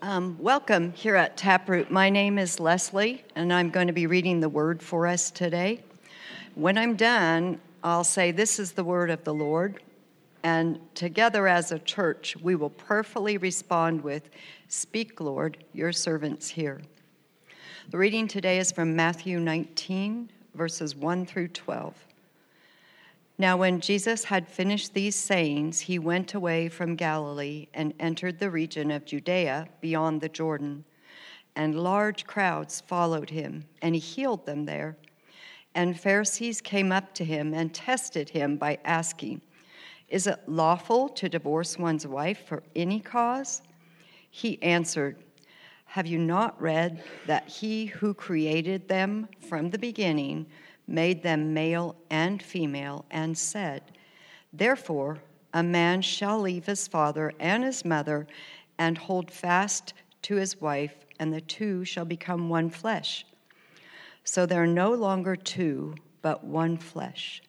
Um, welcome here at Taproot. My name is Leslie, and I'm going to be reading the word for us today. When I'm done, I'll say, This is the word of the Lord. And together as a church, we will prayerfully respond with, Speak, Lord, your servant's here. The reading today is from Matthew 19, verses 1 through 12. Now, when Jesus had finished these sayings, he went away from Galilee and entered the region of Judea beyond the Jordan. And large crowds followed him, and he healed them there. And Pharisees came up to him and tested him by asking, Is it lawful to divorce one's wife for any cause? He answered, Have you not read that he who created them from the beginning? Made them male and female, and said, Therefore, a man shall leave his father and his mother and hold fast to his wife, and the two shall become one flesh. So they're no longer two, but one flesh.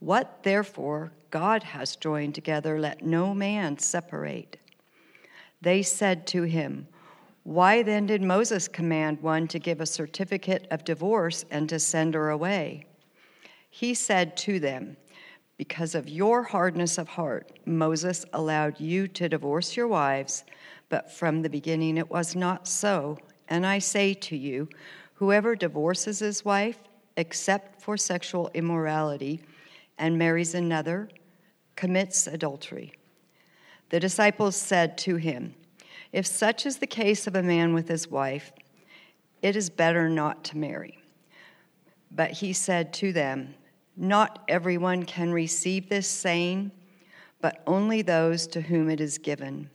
What therefore God has joined together, let no man separate. They said to him, why then did Moses command one to give a certificate of divorce and to send her away? He said to them, Because of your hardness of heart, Moses allowed you to divorce your wives, but from the beginning it was not so. And I say to you, whoever divorces his wife, except for sexual immorality, and marries another, commits adultery. The disciples said to him, if such is the case of a man with his wife, it is better not to marry. But he said to them, Not everyone can receive this saying, but only those to whom it is given.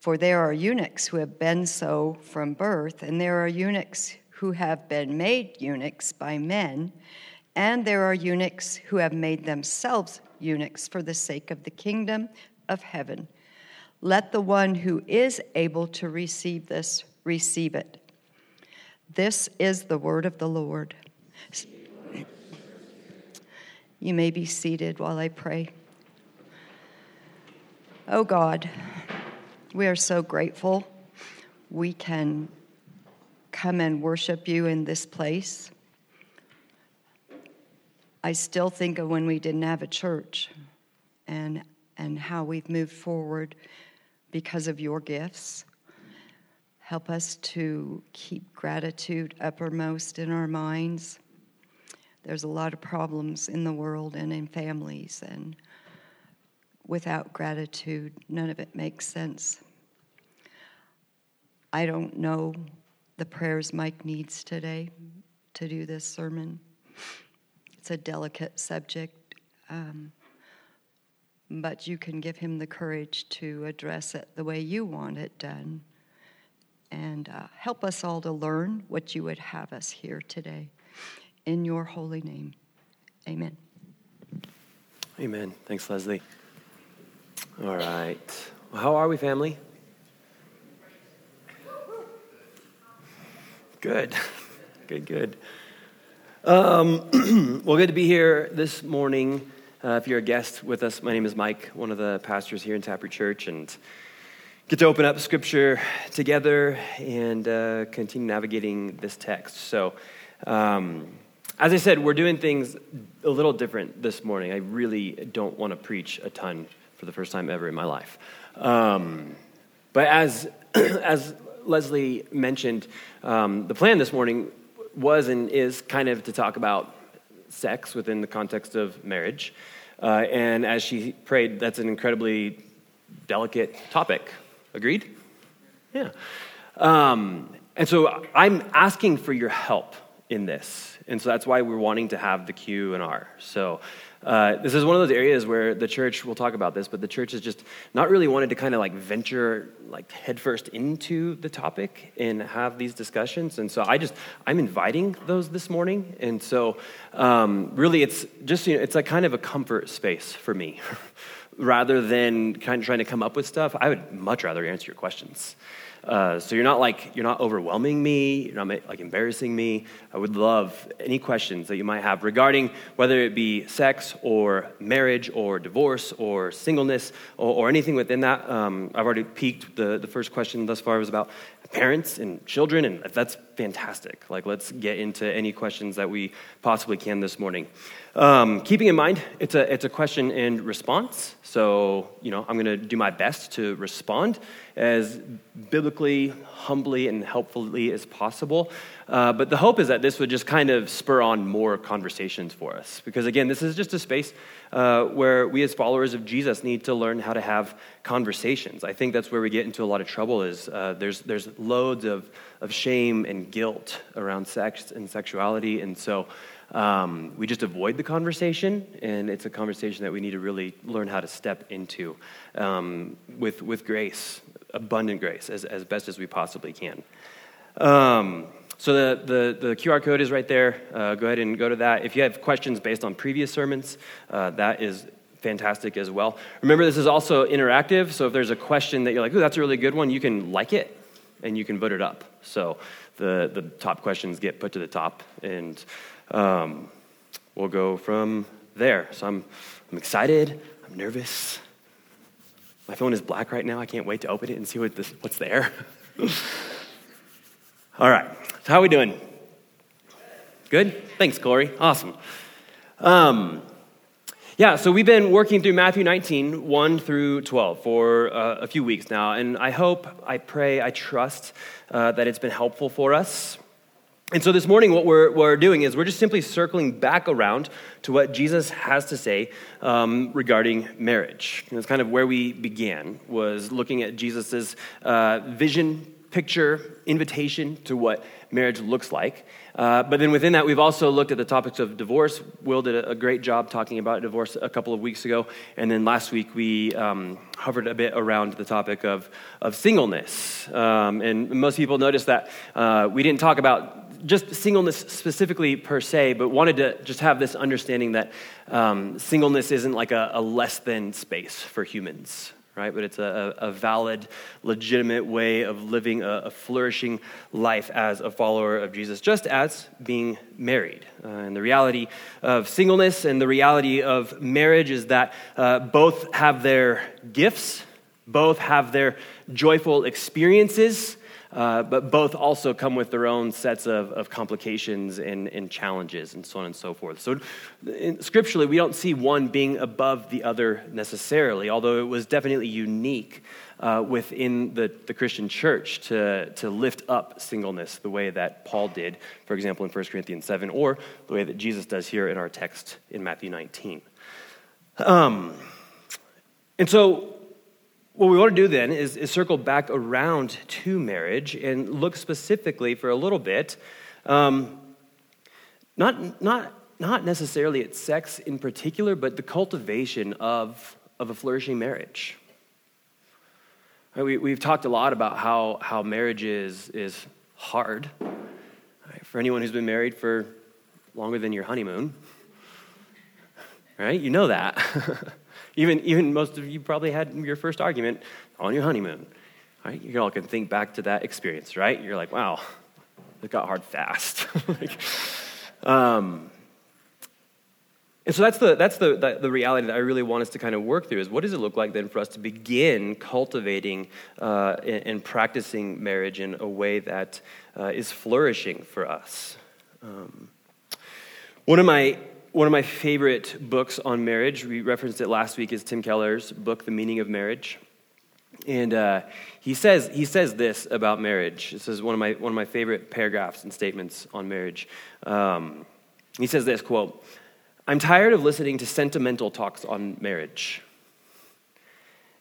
For there are eunuchs who have been so from birth, and there are eunuchs who have been made eunuchs by men, and there are eunuchs who have made themselves eunuchs for the sake of the kingdom of heaven. Let the one who is able to receive this receive it. This is the word of the Lord. You may be seated while I pray. Oh God, we are so grateful we can come and worship you in this place. I still think of when we didn't have a church and, and how we've moved forward because of your gifts. Help us to keep gratitude uppermost in our minds. There's a lot of problems in the world and in families, and without gratitude, none of it makes sense. I don't know the prayers Mike needs today to do this sermon. It's a delicate subject. Um, but you can give him the courage to address it the way you want it done. And uh, help us all to learn what you would have us here today. In your holy name, amen. Amen. Thanks, Leslie. All right. Well, how are we, family? Good. Good, good. Um, well, good to be here this morning. Uh, if you're a guest with us, my name is Mike, one of the pastors here in Taproot Church, and get to open up Scripture together and uh, continue navigating this text. So, um, as I said, we're doing things a little different this morning. I really don't want to preach a ton for the first time ever in my life. Um, but as, as Leslie mentioned, um, the plan this morning was and is kind of to talk about sex within the context of marriage. Uh, and as she prayed, that's an incredibly delicate topic. Agreed? Yeah. Um, and so I'm asking for your help in this. And so that's why we're wanting to have the Q and R. So uh, this is one of those areas where the church, we'll talk about this, but the church has just not really wanted to kind of like venture like headfirst into the topic and have these discussions. And so I just, I'm inviting those this morning. And so um, really it's just, you know, it's like kind of a comfort space for me. Rather than kind of trying to come up with stuff, I would much rather answer your questions. Uh, so you're not like, you're not overwhelming me, you're not like embarrassing me. I would love any questions that you might have regarding whether it be sex or marriage or divorce or singleness or, or anything within that. Um, I've already peaked. The, the first question thus far was about parents and children, and if that's fantastic. Like, let's get into any questions that we possibly can this morning. Um, keeping in mind, it's a, it's a question and response. So, you know, I'm going to do my best to respond as biblically, humbly, and helpfully as possible. Uh, but the hope is that this would just kind of spur on more conversations for us. Because again, this is just a space uh, where we as followers of Jesus need to learn how to have conversations. I think that's where we get into a lot of trouble is uh, there's, there's loads of, of shame and guilt around sex and sexuality. And so um, we just avoid the conversation, and it's a conversation that we need to really learn how to step into um, with, with grace, abundant grace, as, as best as we possibly can. Um, so the, the, the, QR code is right there. Uh, go ahead and go to that. If you have questions based on previous sermons, uh, that is fantastic as well. Remember, this is also interactive, so if there's a question that you're like, oh, that's a really good one, you can like it and you can vote it up. So the, the top questions get put to the top, and um, we'll go from there. So I'm, I'm excited, I'm nervous. My phone is black right now. I can't wait to open it and see what this, what's there. All right. So how are we doing? Good? Thanks, Corey. Awesome. Um, yeah, so we've been working through Matthew 19, 1 through 12 for uh, a few weeks now. And I hope, I pray, I trust uh, that it's been helpful for us. And so this morning, what we're, we're doing is we're just simply circling back around to what Jesus has to say um, regarding marriage. And it's kind of where we began, was looking at Jesus' uh, vision picture, invitation to what marriage looks like. Uh, but then within that, we've also looked at the topics of divorce. Will did a, great job talking about divorce a couple of weeks ago. And then last week, we um, hovered a bit around the topic of, of singleness. Um, and most people noticed that uh, we didn't talk about just singleness specifically per se, but wanted to just have this understanding that um, singleness isn't like a, a less than space for humans right? But it's a, a valid, legitimate way of living a, a, flourishing life as a follower of Jesus, just as being married. Uh, and the reality of singleness and the reality of marriage is that uh, both have their gifts, both have their joyful experiences. Uh, but both also come with their own sets of, of complications and, and, challenges and so on and so forth. So, in, scripturally, we don't see one being above the other necessarily, although it was definitely unique uh, within the, the Christian church to, to lift up singleness the way that Paul did, for example, in 1 Corinthians 7, or the way that Jesus does here in our text in Matthew 19. Um, and so, what we want to do then is, is, circle back around to marriage and look specifically for a little bit, um, not, not, not necessarily at sex in particular, but the cultivation of, of a flourishing marriage. Right, we, we've talked a lot about how, how marriage is, is hard. Right, for anyone who's been married for longer than your honeymoon, right? You know that. Even, even most of you probably had your first argument on your honeymoon. Right? You all can think back to that experience, right? You're like, wow, it got hard fast. like, um, and so that's, the, that's the, the, the, reality that I really want us to kind of work through is what does it look like then for us to begin cultivating uh, and, and, practicing marriage in a way that uh, is flourishing for us? Um, one of my one of my favorite books on marriage, we referenced it last week, is Tim Keller's book, The Meaning of Marriage. And uh, he, says, he says this about marriage. This is one of my, one of my favorite paragraphs and statements on marriage. Um, he says this quote, I'm tired of listening to sentimental talks on marriage.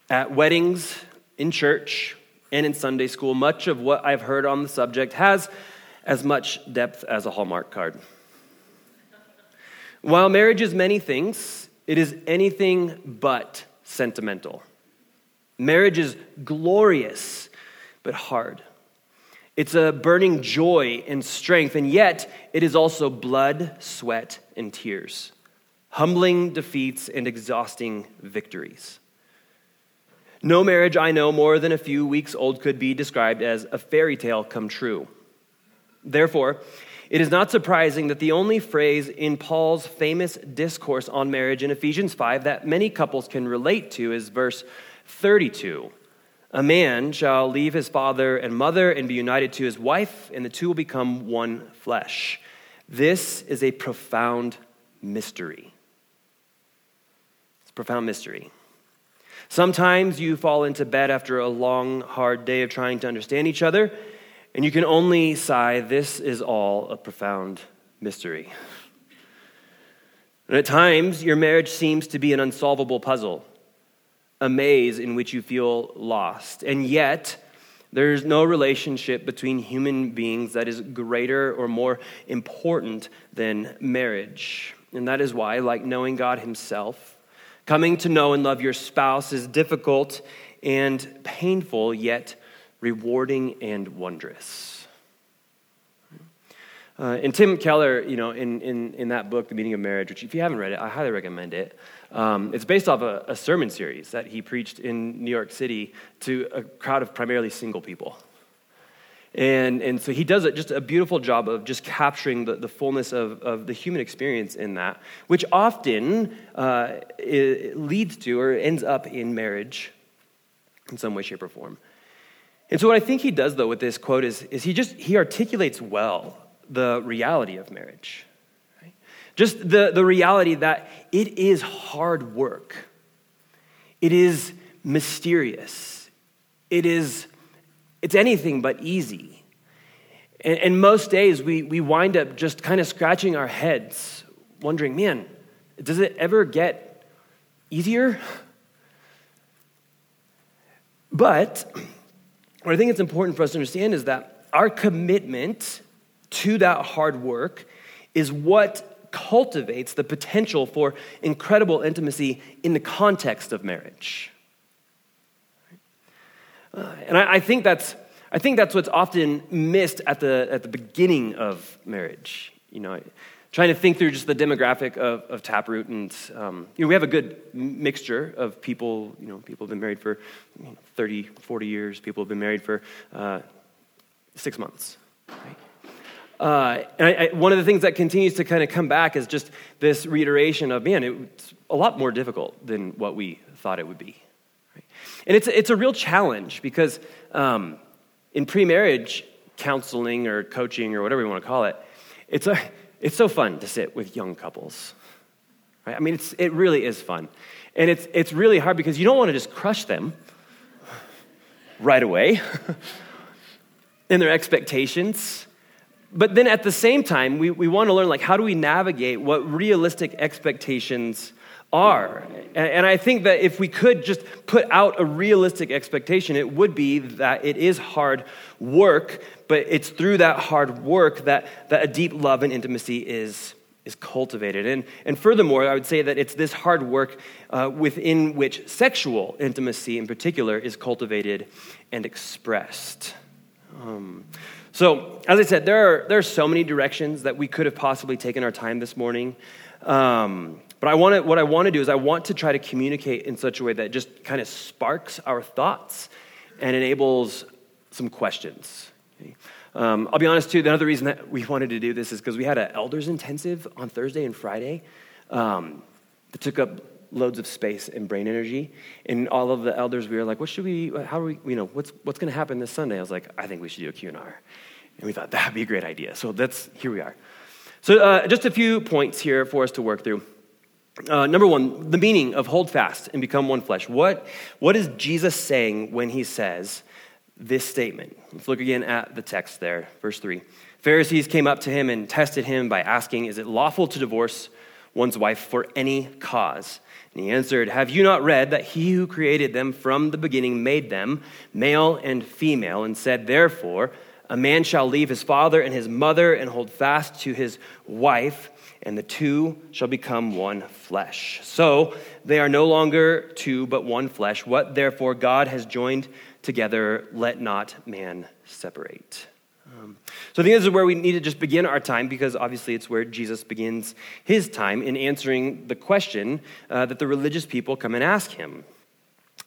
At weddings, in church, and in Sunday school, much of what I've heard on the subject has as much depth as a Hallmark card. While marriage is many things, it is anything but sentimental. Marriage is glorious, but hard. It's a burning joy and strength, and yet it is also blood, sweat, and tears, humbling defeats and exhausting victories. No marriage I know more than a few weeks old could be described as a fairy tale come true. Therefore, it is not surprising that the only phrase in Paul's famous discourse on marriage in Ephesians 5 that many couples can relate to is verse 32. A man shall leave his father and mother and be united to his wife, and the two will become one flesh. This is a profound mystery. It's a profound mystery. Sometimes you fall into bed after a long, hard day of trying to understand each other, and you can only sigh, This is all a profound mystery. And at times, your marriage seems to be an unsolvable puzzle, a maze in which you feel lost. And yet, there's no relationship between human beings that is greater or more important than marriage. And that is why, like knowing God Himself, Coming to know and love your spouse is difficult and painful, yet rewarding and wondrous. Uh, and Tim Keller, you know, in, in, in that book, The Meaning of Marriage, which if you haven't read it, I highly recommend it. Um, it's based off a, a sermon series that he preached in New York City to a crowd of primarily single people. And, and so he does it just a beautiful job of just capturing the, the fullness of, of the human experience in that, which often uh, leads to or ends up in marriage in some way, shape, or form. And so what I think he does though with this quote is, is he just he articulates well the reality of marriage. Right? Just the, the reality that it is hard work. It is mysterious. It is it's anything but easy. And, and most days we, we wind up just kind of scratching our heads, wondering, man, does it ever get easier? But what I think it's important for us to understand is that our commitment to that hard work is what cultivates the potential for incredible intimacy in the context of marriage. Uh, and I, I, think that's, I think that's what's often missed at the, at the beginning of marriage. You know, trying to think through just the demographic of, of Taproot. And, um, you know, we have a good mixture of people, you know, people have been married for 30, 40 years. People have been married for uh, six months. Right? Uh, and I, I, one of the things that continues to kind of come back is just this reiteration of, man, it's a lot more difficult than what we thought it would be. And it's, it's a real challenge because um, in pre marriage counseling or coaching or whatever you want to call it, it's, a, it's so fun to sit with young couples. Right? I mean, it's, it really is fun. And it's, it's really hard because you don't want to just crush them right away in their expectations. But then at the same time, we, we want to learn like how do we navigate what realistic expectations are. And I think that if we could just put out a realistic expectation, it would be that it is hard work, but it's through that hard work that, that a deep love and intimacy is, is cultivated. And, and furthermore, I would say that it's this hard work uh, within which sexual intimacy in particular is cultivated and expressed. Um, so, as I said, there are, there are so many directions that we could have possibly taken our time this morning. Um, but I want to, what I want to do is I want to try to communicate in such a way that just kind of sparks our thoughts and enables some questions. Um, I'll be honest too, the other reason that we wanted to do this is because we had an elders intensive on Thursday and Friday um, that took up loads of space and brain energy. And all of the elders, we were like, what should we, how do we, you know, what's, what's going to happen this Sunday? I was like, I think we should do a Q&R. And we thought that'd be a great idea. So that's, here we are. So uh, just a few points here for us to work through. Uh, number one, the meaning of hold fast and become one flesh. What, what is Jesus saying when he says this statement? Let's look again at the text there, verse 3. Pharisees came up to him and tested him by asking, Is it lawful to divorce one's wife for any cause? And he answered, Have you not read that he who created them from the beginning made them, male and female, and said, Therefore, a man shall leave his father and his mother and hold fast to his wife and the two shall become one flesh. So they are no longer two, but one flesh. What therefore God has joined together, let not man separate. Um, so I think this is where we need to just begin our time because obviously it's where Jesus begins his time in answering the question uh, that the religious people come and ask him.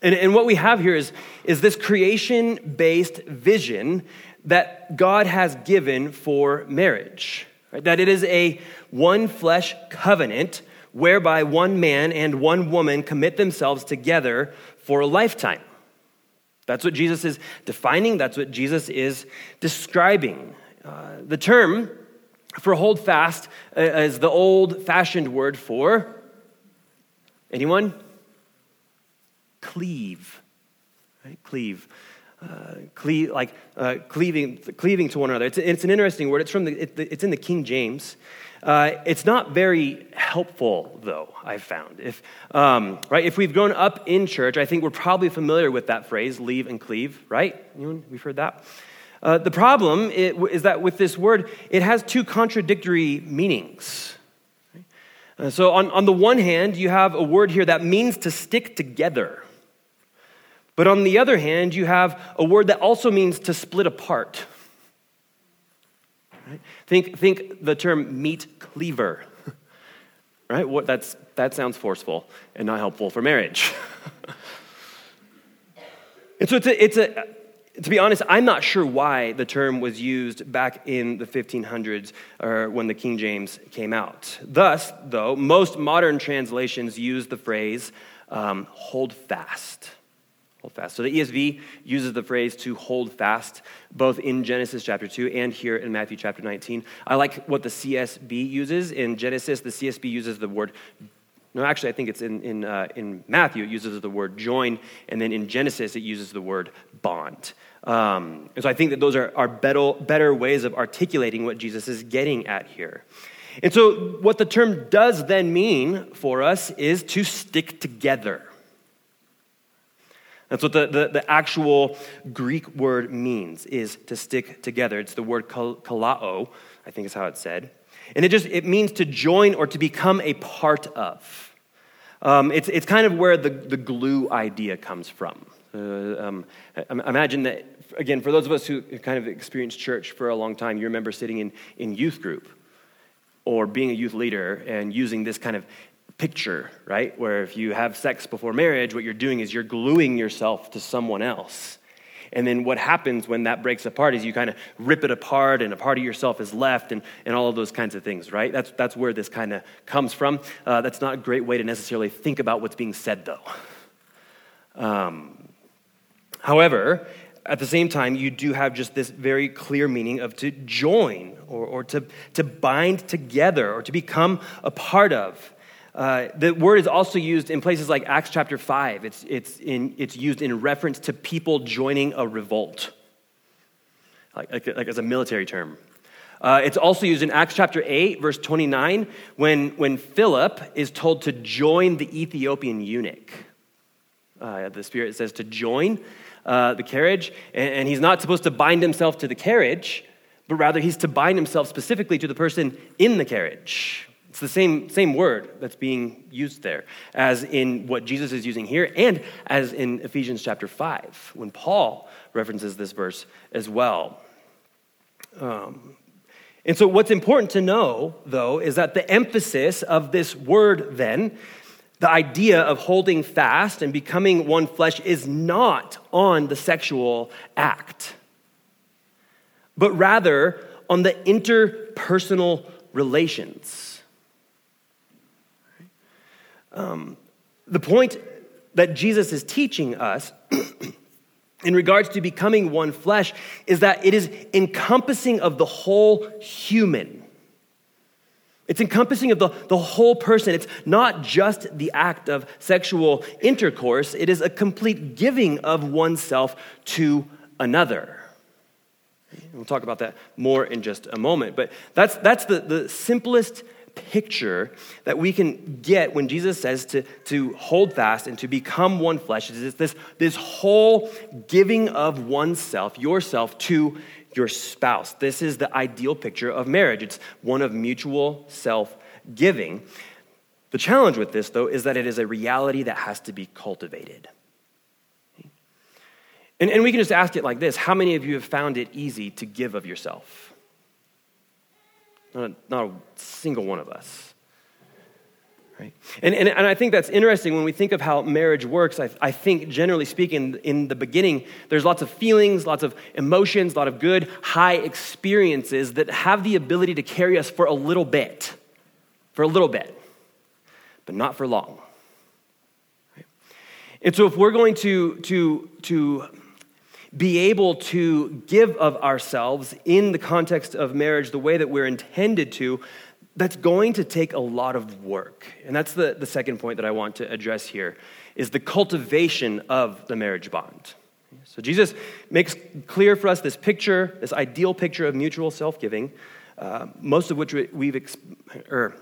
And, and what we have here is, is this creation based vision that God has given for marriage. Right? That it is a one flesh covenant whereby one man and one woman commit themselves together for a lifetime. That's what Jesus is defining, that's what Jesus is describing. Uh, the term for hold fast uh, is the old fashioned word for anyone? Cleave. Right? Cleave. Uh, cle- like uh, cleaving, cleaving to one another. It's, it's an interesting word. It's, from the, it, it's in the King James. Uh, it's not very helpful, though, I've found. If, um, right, if we've grown up in church, I think we're probably familiar with that phrase, leave and cleave, right? Anyone? We've heard that? Uh, the problem is that with this word, it has two contradictory meanings. Uh, so, on, on the one hand, you have a word here that means to stick together. But on the other hand, you have a word that also means to split apart. Right? Think, think the term meat cleaver. Right? What, that's, that sounds forceful and not helpful for marriage. and so it's a, it's a to be honest, I'm not sure why the term was used back in the 1500s or when the King James came out. Thus, though, most modern translations use the phrase um, hold fast. Hold fast. So the ESV uses the phrase to hold fast both in Genesis chapter 2 and here in Matthew chapter 19. I like what the CSB uses. In Genesis, the CSB uses the word no, actually, I think it's in, in, uh, in Matthew, it uses the word join, and then in Genesis, it uses the word bond. Um, and so I think that those are, are better, better ways of articulating what Jesus is getting at here. And so, what the term does then mean for us is to stick together. That's what the, the, the, actual Greek word means, is to stick together. It's the word kalao, I think is how it's said. And it just it means to join or to become a part of. Um, it's, it's kind of where the, the glue idea comes from. Uh, um, imagine that, again, for those of us who kind of experienced church for a long time, you remember sitting in, in youth group or being a youth leader and using this kind of picture, right? Where if you have sex before marriage, what you're doing is you're gluing yourself to someone else. And then what happens when that breaks apart is you kind of rip it apart and a part of yourself is left and, and all of those kinds of things, right? That's, that's where this kind of comes from. Uh, that's not a great way to necessarily think about what's being said, though. Um, however, at the same time, you do have just this very clear meaning of to join or, or to, to bind together or to become a part of. Uh, the word is also used in places like Acts chapter 5. It's, it's, in, it's used in reference to people joining a revolt, like, like, like as a military term. Uh, it's also used in Acts chapter 8, verse 29, when, when Philip is told to join the Ethiopian eunuch. Uh, the Spirit says to join uh, the carriage, and, and he's not supposed to bind himself to the carriage, but rather he's to bind himself specifically to the person in the carriage. It's the same, same word that's being used there as in what Jesus is using here and as in Ephesians chapter 5 when Paul references this verse as well. Um, and so, what's important to know, though, is that the emphasis of this word, then, the idea of holding fast and becoming one flesh, is not on the sexual act, but rather on the interpersonal relations. Um, the point that Jesus is teaching us in regards to becoming one flesh is that it is encompassing of the whole human. It's encompassing of the, the whole person. It's not just the act of sexual intercourse, it is a complete giving of oneself to another. We'll talk about that more in just a moment. But that's, that's the, the simplest picture that we can get when Jesus says to, to hold fast and to become one flesh is this, this whole giving of oneself, yourself, to your spouse. This is the ideal picture of marriage. It's one of mutual self giving. The challenge with this, though, is that it is a reality that has to be cultivated. And, and we can just ask it like this How many of you have found it easy to give of yourself? Not a, not a single one of us. Right? And, and, and I think that's interesting when we think of how marriage works. I, I think, generally speaking, in the beginning, there's lots of feelings, lots of emotions, a lot of good, high experiences that have the ability to carry us for a little bit, for a little bit, but not for long. Right? And so, if we're going to, to, to be able to give of ourselves in the context of marriage the way that we're intended to, that's going to take a lot of work. And that's the, the second point that I want to address here is the cultivation of the marriage bond. So Jesus makes clear for us this picture, this ideal picture of mutual self-giving, uh, most of which we've, ex- or,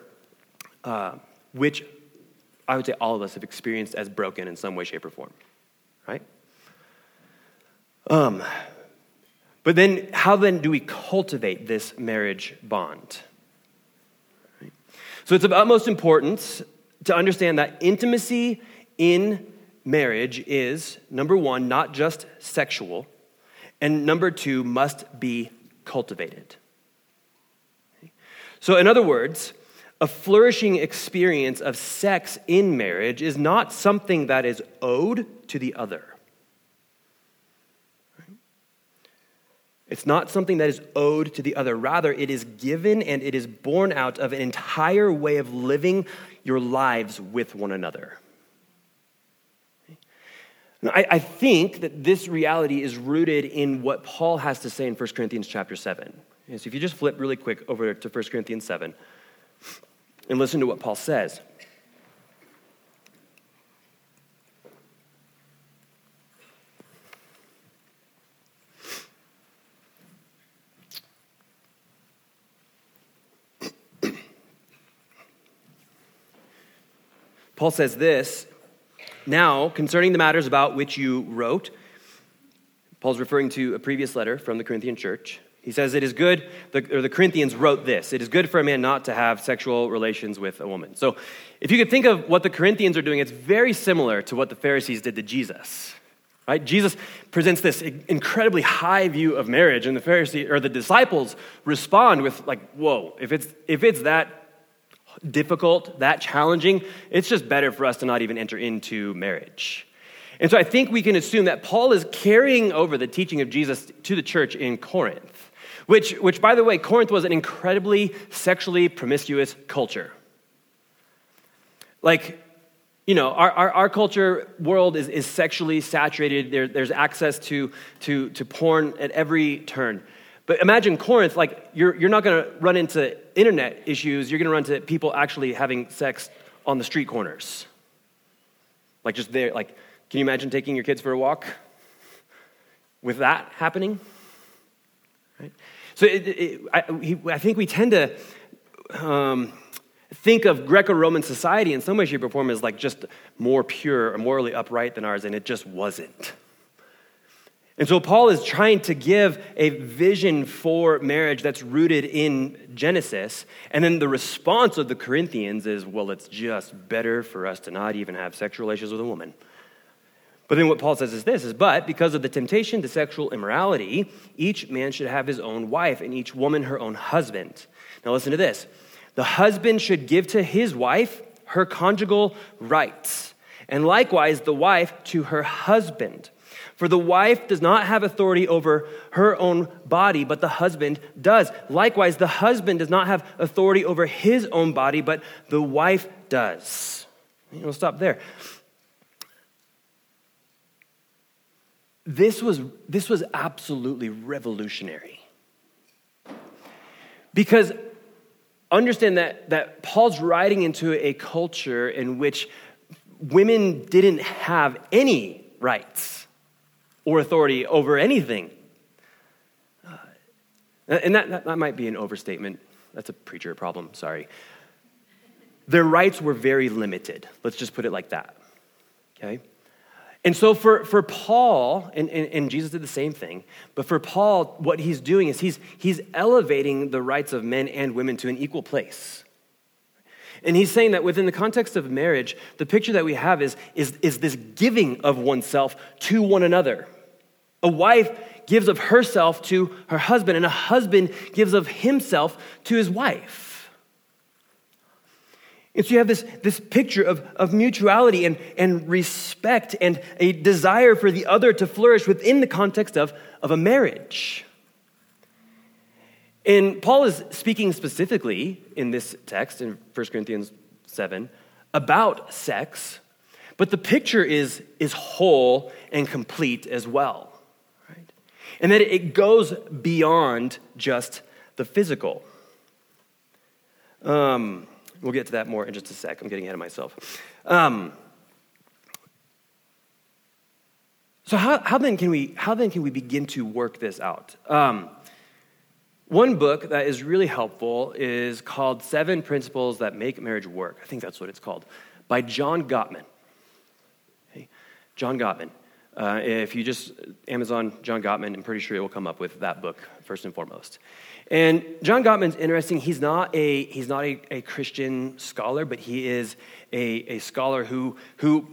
uh, which I would say all of us have experienced as broken in some way, shape, or form, right? Um, but then, how then do we cultivate this marriage bond? So it's of utmost importance to understand that intimacy in marriage is, number one, not just sexual, and number two, must be cultivated. So, in other words, a flourishing experience of sex in marriage is not something that is owed to the other. It's not something that is owed to the other. Rather, it is given and it is born out of an entire way of living your lives with one another. Now, I, I, think that this reality is rooted in what Paul has to say in 1 Corinthians chapter 7. so if you just flip really quick over to 1 Corinthians 7 and listen to what Paul says. Paul says this Now, concerning the matters about which you wrote, Paul's referring to a previous letter from the Corinthian church. He says, It is good, the, or the Corinthians wrote this it is good for a man not to have sexual relations with a woman. So, if you could think of what the Corinthians are doing, it's very similar to what the Pharisees did to Jesus. Right? Jesus presents this incredibly high view of marriage, and the Pharisees or the disciples respond with like, "Whoa! If it's if it's that difficult, that challenging, it's just better for us to not even enter into marriage. And so I think we can assume that Paul is carrying over the teaching of Jesus to the church in Corinth, which, which by the way, Corinth was an incredibly sexually promiscuous culture. Like, you know, our, our, our, culture world is, is sexually saturated. There, there's access to, to, to porn at every turn. But imagine Corinth, like, you're, you're not to run into internet issues, you're to run into people actually having sex on the street corners. Like, just there, like, can you imagine taking your kids for a walk with that happening? Right? So it, it, I, I, think we tend to um, think of Greco Roman society in some way, shape, or form as like just more pure or morally upright than ours, and it just wasn't. And so Paul is trying to give a vision for marriage that's rooted in Genesis. And then the response of the Corinthians is, well, it's just better for us to not even have sexual relations with a woman. But then what Paul says is this is but because of the temptation to sexual immorality, each man should have his own wife and each woman her own husband. Now listen to this. The husband should give to his wife her conjugal rights, and likewise the wife to her husband. For the wife does not have authority over her own body, but the husband does. Likewise, the husband does not have authority over his own body, but the wife does. We'll stop there. This was, this was absolutely revolutionary. Because understand that, that Paul's writing into a culture in which women didn't have any rights or authority over anything. Uh, and that, that, that might be an overstatement. That's a preacher problem, sorry. Their rights were very limited. Let's just put it like that. Okay? And so for, for Paul, and, and, and, Jesus did the same thing, but for Paul, what he's doing is he's, he's elevating the rights of men and women to an equal place. And he's saying that within the context of marriage, the picture that we have is, is, is this giving of oneself to one another. A wife gives of herself to her husband, and a husband gives of himself to his wife. And so you have this, this picture of, of mutuality and, and respect and a desire for the other to flourish within the context of, of a marriage. And Paul is speaking specifically in this text in 1 Corinthians 7 about sex, but the picture is, is whole and complete as well. And that it goes beyond just the physical. Um, We'll get to that more in just a sec. I'm getting ahead of myself. Um, so how, how, then can we, how then can we begin to work this out? Um, one book that is really helpful is called Seven Principles That Make Marriage Work. I think that's what it's called, by John Gottman. Okay. John Gottman. Uh, if you just Amazon John Gottman, I'm pretty sure it will come up with that book first and foremost. And John Gottman's interesting. He's not a, he's not a, a Christian scholar, but he is a, a scholar who, who,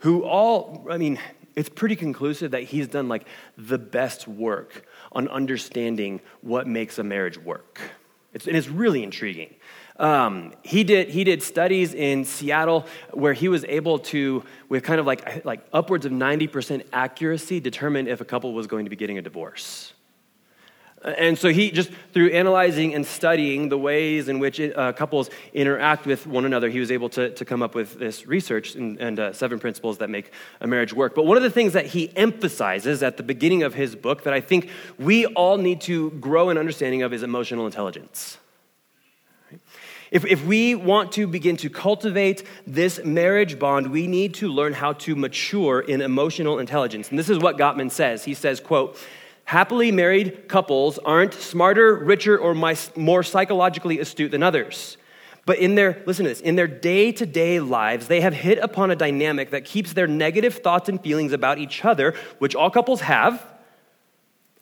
who all, I mean, it's pretty conclusive that he's done like the best work on understanding what makes a marriage work. It's, and it's really intriguing. Um, he, did, he did studies in Seattle where he was able to, with kind of like, like upwards of 90% accuracy, determine if a couple was going to be getting a divorce. And so he just through analyzing and studying the ways in which uh, couples interact with one another, he was able to, to come up with this research and, and uh, seven principles that make a marriage work. But one of the things that he emphasizes at the beginning of his book that I think we all need to grow an understanding of is emotional intelligence. If, if we want to begin to cultivate this marriage bond, we need to learn how to mature in emotional intelligence. And this is what Gottman says. He says, quote, Happily married couples aren't smarter, richer, or more psychologically astute than others. But in their, listen to this, in their day to day lives, they have hit upon a dynamic that keeps their negative thoughts and feelings about each other, which all couples have,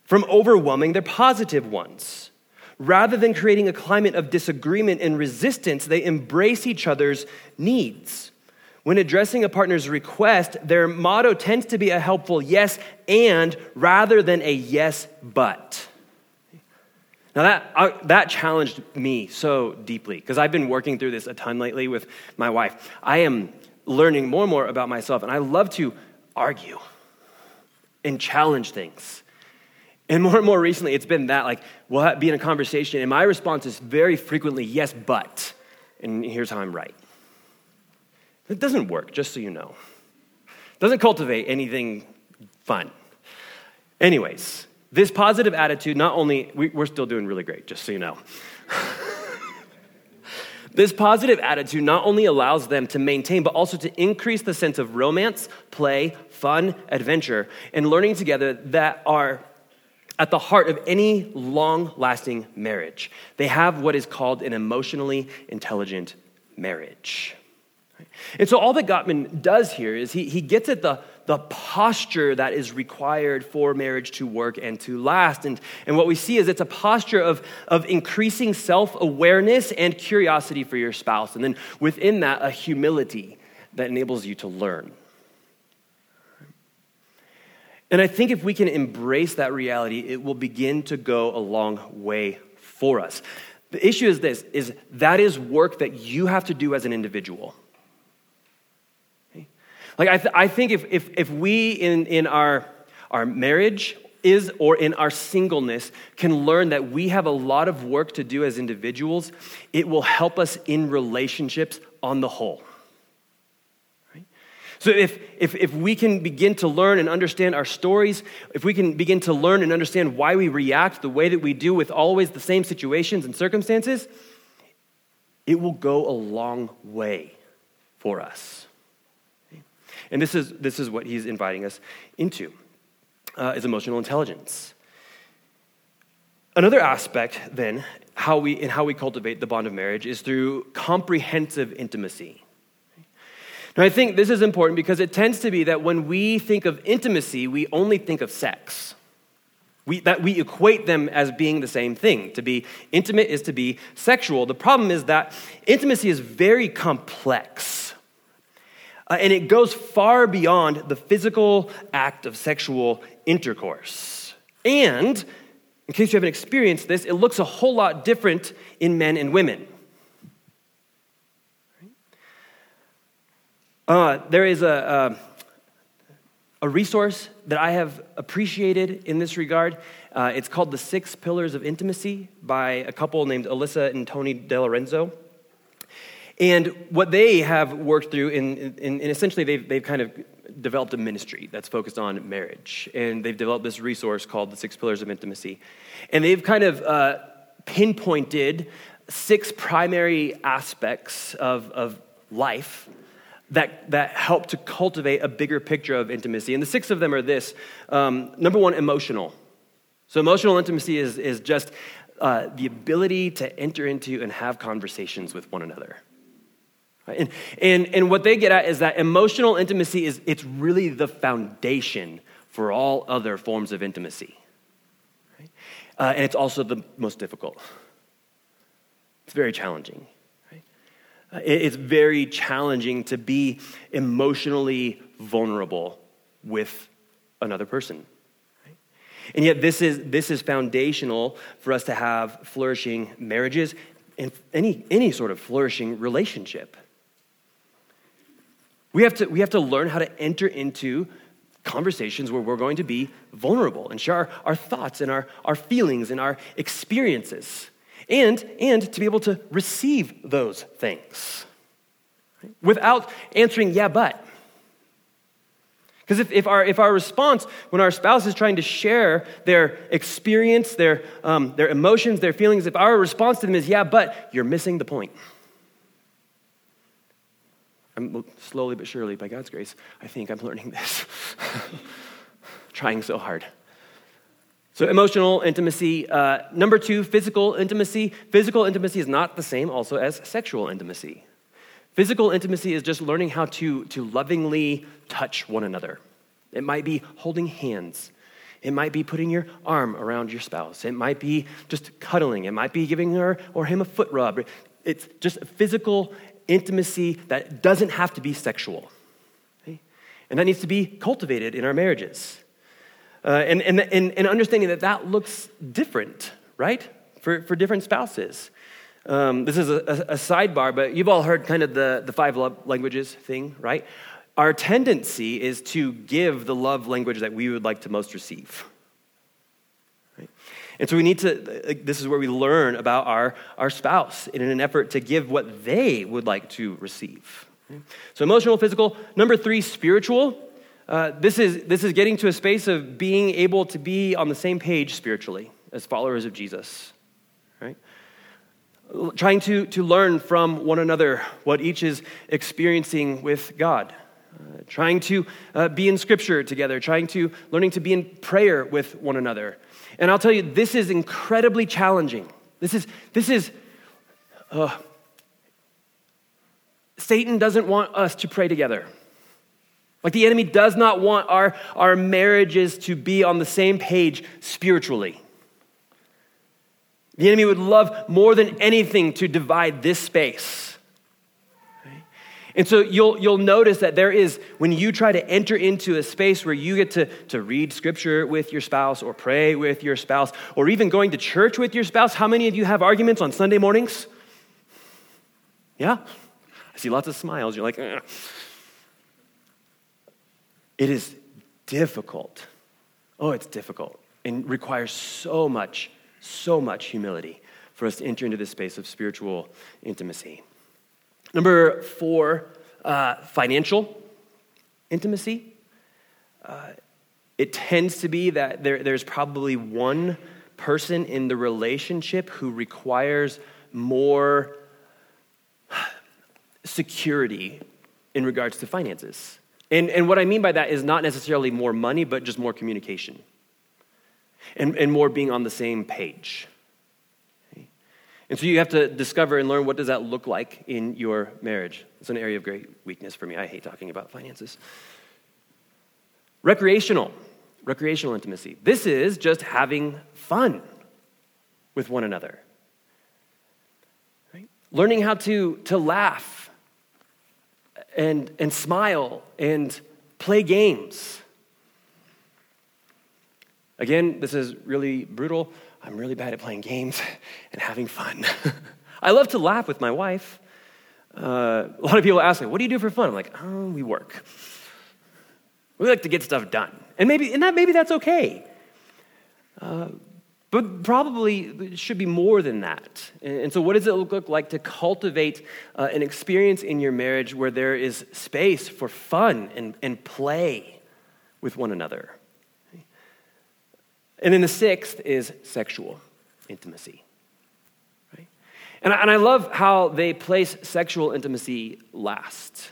from overwhelming their positive ones. Rather than creating a climate of disagreement and resistance, they embrace each other's needs. When addressing a partner's request, their motto tends to be a helpful yes and rather than a yes but. Now, that, uh, that challenged me so deeply because I've been working through this a ton lately with my wife. I am learning more and more about myself, and I love to argue and challenge things. And more and more recently, it's been that like we'll be in a conversation, and my response is very frequently yes, but. And here's how I'm right. It doesn't work, just so you know. It doesn't cultivate anything fun. Anyways, this positive attitude, not only, we, are still doing really great, just so you know. this positive attitude not only allows them to maintain, but also to increase the sense of romance, play, fun, adventure, and learning together that are at the heart of any long lasting marriage. They have what is called an emotionally intelligent marriage. And so, all that Gottman does here is he, he gets at the, the posture that is required for marriage to work and to last. And, and what we see is it's a posture of, of increasing self awareness and curiosity for your spouse. And then within that, a humility that enables you to learn. And I think if we can embrace that reality, it will begin to go a long way for us. The issue is this is that is work that you have to do as an individual. Like, I, th- I think if, if, if we in, in our, our marriage is or in our singleness can learn that we have a lot of work to do as individuals, it will help us in relationships on the whole. So, if, if, if we can begin to learn and understand our stories, if we can begin to learn and understand why we react the way that we do with always the same situations and circumstances, it will go a long way for us. And this is, this is what he's inviting us into, uh, is emotional intelligence. Another aspect, then, how we, in how we cultivate the bond of marriage is through comprehensive intimacy. Now, I think this is important because it tends to be that when we think of intimacy, we only think of sex. We, that we equate them as being the same thing. To be intimate is to be sexual. The problem is that intimacy is very complex. Uh, and it goes far beyond the physical act of sexual intercourse. And, in case you haven't experienced this, it looks a whole lot different in men and women. Uh, there is a, a, a, resource that I have appreciated in this regard. Uh, it's called The Six Pillars of Intimacy by a couple named Alyssa and Tony DiLorenzo. And what they have worked through, in, in, in, essentially, they've, they've kind of developed a ministry that's focused on marriage. And they've developed this resource called the Six Pillars of Intimacy. And they've kind of uh, pinpointed six primary aspects of, of life that, that help to cultivate a bigger picture of intimacy. And the six of them are this um, number one, emotional. So, emotional intimacy is, is just uh, the ability to enter into and have conversations with one another. And, and, and what they get at is that emotional intimacy is it's really the foundation for all other forms of intimacy. Right? Uh, and it's also the most difficult. It's very challenging. It's very challenging to be emotionally vulnerable with another person. And yet, this is, this is foundational for us to have flourishing marriages and any, any sort of flourishing relationship. We have to, we have to learn how to enter into conversations where we're going to be vulnerable and share our, our thoughts and our, our feelings and our experiences. And, and to be able to receive those things without answering, yeah, but. Because if, if, our, if our response when our spouse is trying to share their experience, their, um, their emotions, their feelings, if our response to them is, yeah, but, you're missing the point. I'm slowly but surely, by God's grace, I think I'm learning this. Trying so hard. So, emotional intimacy. Uh, number two, physical intimacy. Physical intimacy is not the same also as sexual intimacy. Physical intimacy is just learning how to, to lovingly touch one another. It might be holding hands. It might be putting your arm around your spouse. It might be just cuddling. It might be giving her or him a foot rub. It's just physical intimacy that doesn't have to be sexual. Okay? And that needs to be cultivated in our marriages. Uh, and, and, and, and, understanding that that looks different, right, for, for different spouses. Um, this is a, a, sidebar, but you've all heard kind of the, the five love languages thing, right? Our tendency is to give the love language that we would like to most receive. And so we need to, this is where we learn about our, our spouse in an effort to give what they would like to receive. So emotional, physical. Number three, spiritual. Uh, this, is, this is getting to a space of being able to be on the same page spiritually as followers of Jesus, right? Trying to, to learn from one another what each is experiencing with God. Uh, trying to uh, be in scripture together, trying to, learning to be in prayer with one another. And I'll tell you, this is incredibly challenging. This is, this is, uh, Satan doesn't want us to pray together. Like the enemy does not want our, our marriages to be on the same page spiritually. The enemy would love more than anything to divide this space. And so you'll, you'll notice that there is, when you try to enter into a space where you get to, to read scripture with your spouse or pray with your spouse or even going to church with your spouse, how many of you have arguments on Sunday mornings? Yeah? I see lots of smiles. You're like, Ugh. It is difficult. Oh, it's difficult and requires so much, so much humility for us to enter into this space of spiritual intimacy. Number four, uh, financial intimacy. Uh, it tends to be that there, there's probably one person in the relationship who requires more security in regards to finances. And, and what I mean by that is not necessarily more money, but just more communication and, and more being on the same page. And so you have to discover and learn what does that look like in your marriage. It's an area of great weakness for me. I hate talking about finances. Recreational, recreational intimacy. This is just having fun with one another. Right? Learning how to, to laugh and, and smile and play games. Again, this is really brutal. I'm really bad at playing games and having fun. I love to laugh with my wife. Uh, a lot of people ask me, what do you do for fun? I'm like, oh, we work. We like to get stuff done. And maybe, and that, maybe that's okay. Uh, but probably it should be more than that. And so, what does it look like to cultivate uh, an experience in your marriage where there is space for fun and, and play with one another? And then the sixth is sexual intimacy. Right? And, I, and I love how they place sexual intimacy last.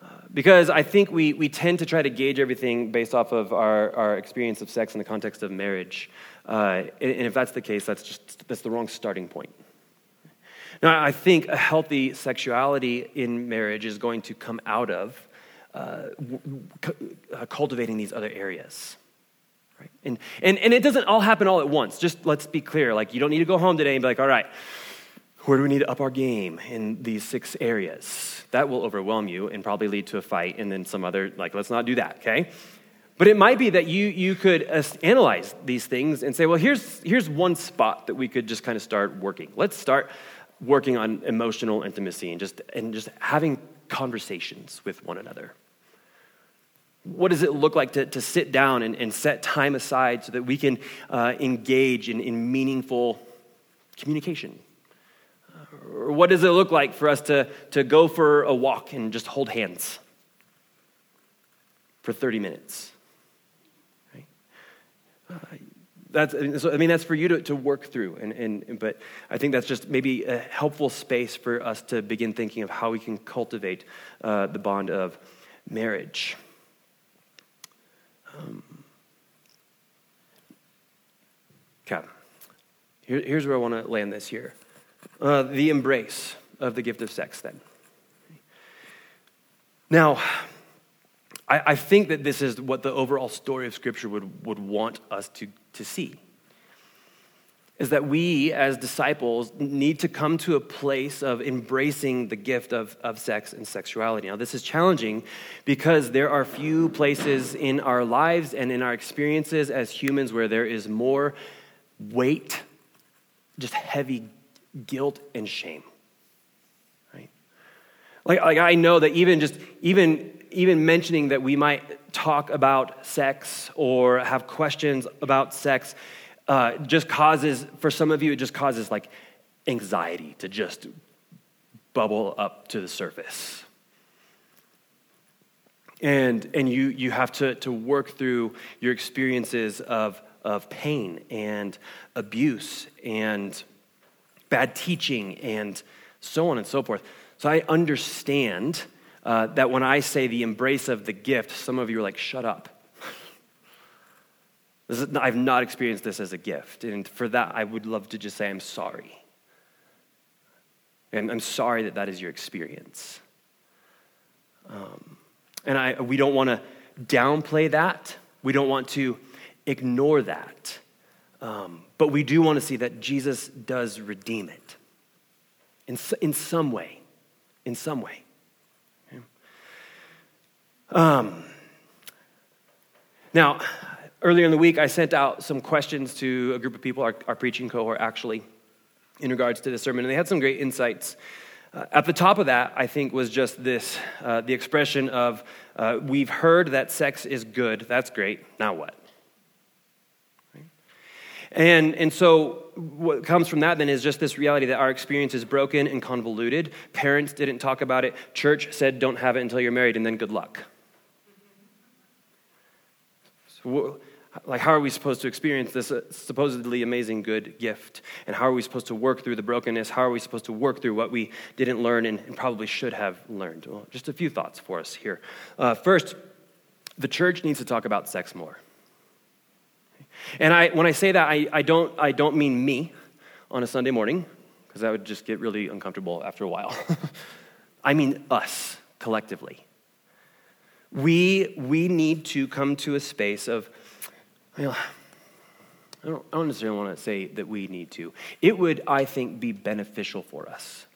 Uh, because I think we, we tend to try to gauge everything based off of our, our experience of sex in the context of marriage. Uh, and, if that's the case, that's just that's the wrong starting point. Now, I think a healthy sexuality in marriage is going to come out of uh, uh, cultivating these other areas. Right? And, and, and it doesn't all happen all at once. Just let's be clear. Like, you don't need to go home today and be like, all right, where do we need to up our game in these six areas? That will overwhelm you and probably lead to a fight and then some other, like, let's not do that, okay? But it might be that you, you could analyze these things and say, well, here's, here's one spot that we could just kind of start working. Let's start working on emotional intimacy and just, and just having conversations with one another. What does it look like to, to sit down and, and set time aside so that we can uh, engage in, in meaningful communication? Or what does it look like for us to, to go for a walk and just hold hands for 30 minutes? That's, I mean, that's for you to, to work through. And, and, but I think that's just maybe a helpful space for us to begin thinking of how we can cultivate uh, the bond of marriage. Um, okay. Here, here's where I want to land this here uh, the embrace of the gift of sex, then. Now, I, I think that this is what the overall story of Scripture would, would want us to, to see. Is that we as disciples need to come to a place of embracing the gift of, of sex and sexuality. Now, this is challenging because there are few places in our lives and in our experiences as humans where there is more weight, just heavy guilt and shame. Right? Like, like I know that even just even even mentioning that we might talk about sex or have questions about sex uh, just causes, for some of you, it just causes like anxiety to just bubble up to the surface. And, and you, you have to, to work through your experiences of, of pain and abuse and bad teaching and so on and so forth. So I understand uh, that when I say the embrace of the gift, some of you are like, shut up. Is, I've not experienced this as a gift. And for that, I would love to just say, I'm sorry. And I'm sorry that that is your experience. Um, and I, we don't want to downplay that. We don't want to ignore that. Um, but we do want to see that Jesus does redeem it in, in some way. In some way. Um, now, earlier in the week, I sent out some questions to a group of people, our, our preaching cohort actually, in regards to the sermon, and they had some great insights. Uh, at the top of that, I think, was just this uh, the expression of, uh, We've heard that sex is good. That's great. Now what? And, and so, what comes from that then is just this reality that our experience is broken and convoluted. Parents didn't talk about it. Church said, don't have it until you're married, and then good luck. Like, how are we supposed to experience this uh, supposedly amazing good gift? And how are we supposed to work through the brokenness? How are we supposed to work through what we didn't learn and, and probably should have learned? Well, just a few thoughts for us here. Uh, first, the church needs to talk about sex more. And I, when I say that, I, I, don't, I don't mean me on a Sunday morning, because that would just get really uncomfortable after a while. I mean us collectively. We, we need to come to a space of, well, I don't, I don't necessarily want to say that we need to. It would, I think, be beneficial for us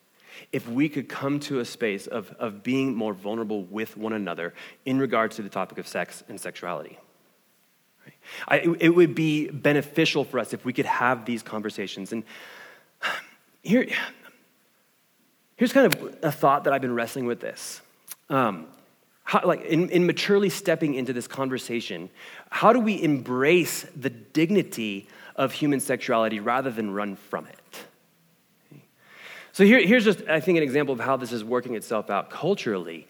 if we could come to a space of, of being more vulnerable with one another in regards to the topic of sex and sexuality. I, it would be beneficial for us if we could have these conversations. And here, Here's kind of a thought that I've been wrestling with this. Um, how, like in, in maturely stepping into this conversation, how do we embrace the dignity of human sexuality rather than run from it? So here, here's just, I think, an example of how this is working itself out culturally.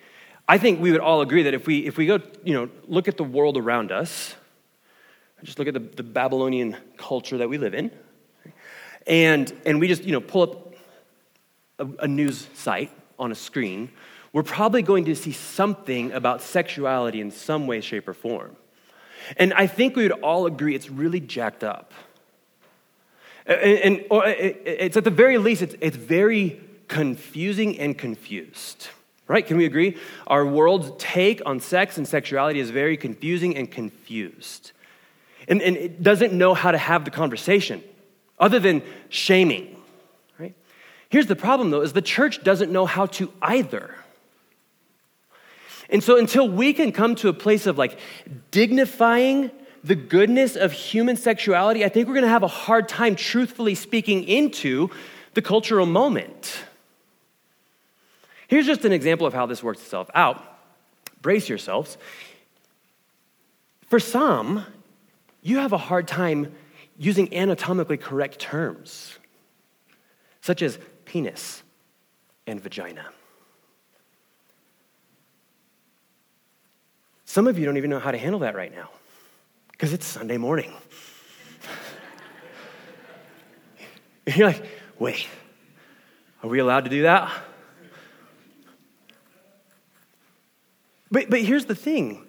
I think we would all agree that if we, if we go, you know, look at the world around us, just look at the, the Babylonian culture that we live in, and, and we just, you know, pull up a, a news site on a screen, we're probably going to see something about sexuality in some way, shape, or form. And I think we would all agree it's really jacked up. And, and it's at the very least, it's, it's very confusing and confused. Right? Can we agree? Our world's take on sex and sexuality is very confusing and confused. And, and it doesn't know how to have the conversation other than shaming. Right? Here's the problem though, is the church doesn't know how to either. And so until we can come to a place of like dignifying the goodness of human sexuality, I think we're going to have a hard time truthfully speaking into the cultural moment. Here's just an example of how this works itself out. Brace yourselves. For some, you have a hard time using anatomically correct terms, such as penis and vagina. Some of you don't even know how to handle that right now because it's Sunday morning. You're like, wait, are we allowed to do that? But, but here's the thing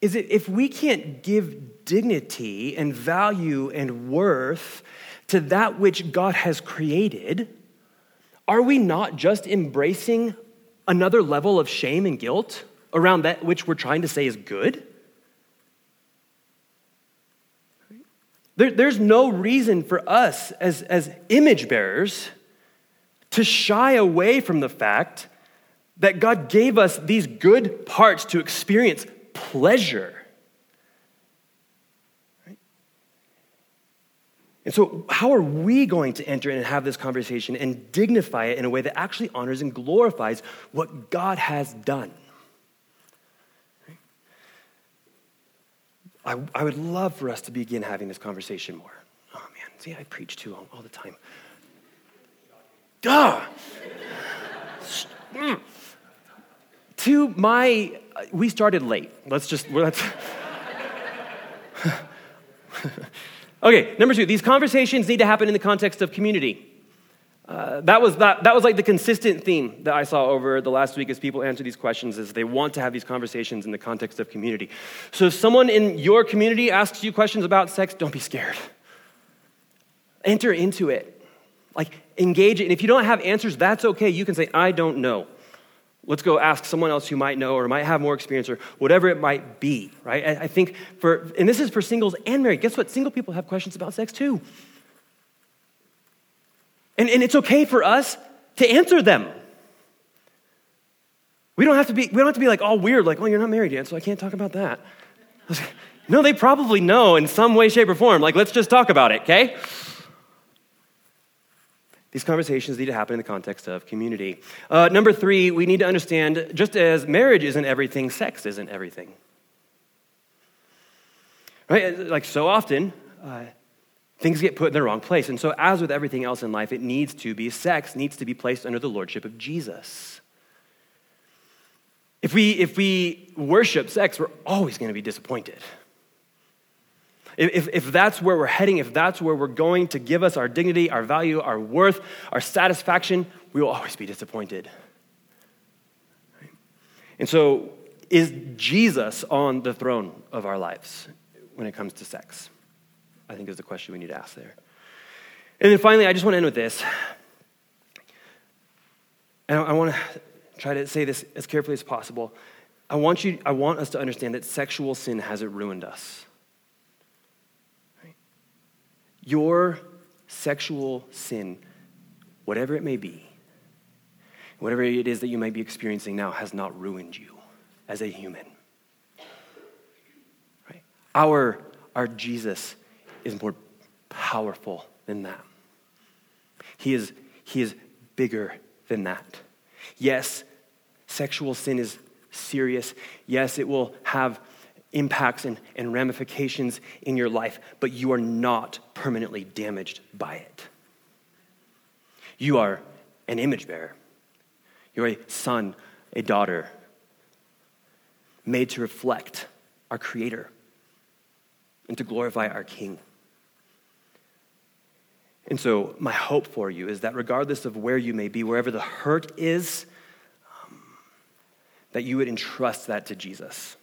is that if we can't give dignity and value and worth to that which God has created, are we not just embracing another level of shame and guilt around that which we're trying to say is good? There, there's no reason for us as, as image bearers to shy away from the fact that God gave us these good parts to experience pleasure. And so, how are we going to enter and have this conversation and dignify it in a way that actually honors and glorifies what God has done? I, I would love for us to begin having this conversation more. Oh man, see, I preach too long all the time. Duh! mm to my, we started late. Let's just, let's. okay, number two, these conversations need to happen in the context of community. Uh, that, was, that, that was like the consistent theme that I saw over the last week as people answer these questions is they want to have these conversations in the context of community. So if someone in your community asks you questions about sex, don't be scared. Enter into it. Like engage it. And if you don't have answers, that's okay. You can say, I don't know. Let's go ask someone else who might know or might have more experience or whatever it might be, right? I think for, and this is for singles and married. Guess what? Single people have questions about sex too. And, and it's okay for us to answer them. We don't have to be, we don't have to be like all weird, like, oh, you're not married yet, so I can't talk about that. No, they probably know in some way, shape, or form. Like, let's just talk about it, okay? These conversations need to happen in the context of community. Uh, number three, we need to understand just as marriage isn't everything, sex isn't everything. Right? Like so often, uh, things get put in the wrong place. And so, as with everything else in life, it needs to be, sex needs to be placed under the lordship of Jesus. If we, if we worship sex, we're always going to be disappointed. If, if that's where we're heading, if that's where we're going to give us our dignity, our value, our worth, our satisfaction, we will always be disappointed. And so, is Jesus on the throne of our lives when it comes to sex? I think is the question we need to ask there. And then finally, I just want to end with this. And I want to try to say this as carefully as possible. I want, you, I want us to understand that sexual sin hasn't ruined us. Your sexual sin, whatever it may be, whatever it is that you might be experiencing now, has not ruined you as a human. Right? Our, our Jesus is more powerful than that. He is, he is bigger than that. Yes, sexual sin is serious. Yes, it will have impacts and, and ramifications in your life, but you are not permanently damaged by it. You are an image bearer. You're a son, a daughter, made to reflect our Creator and to glorify our King. And so, my hope for you is that regardless of where you may be, wherever the hurt is, um, that you would entrust that to Jesus.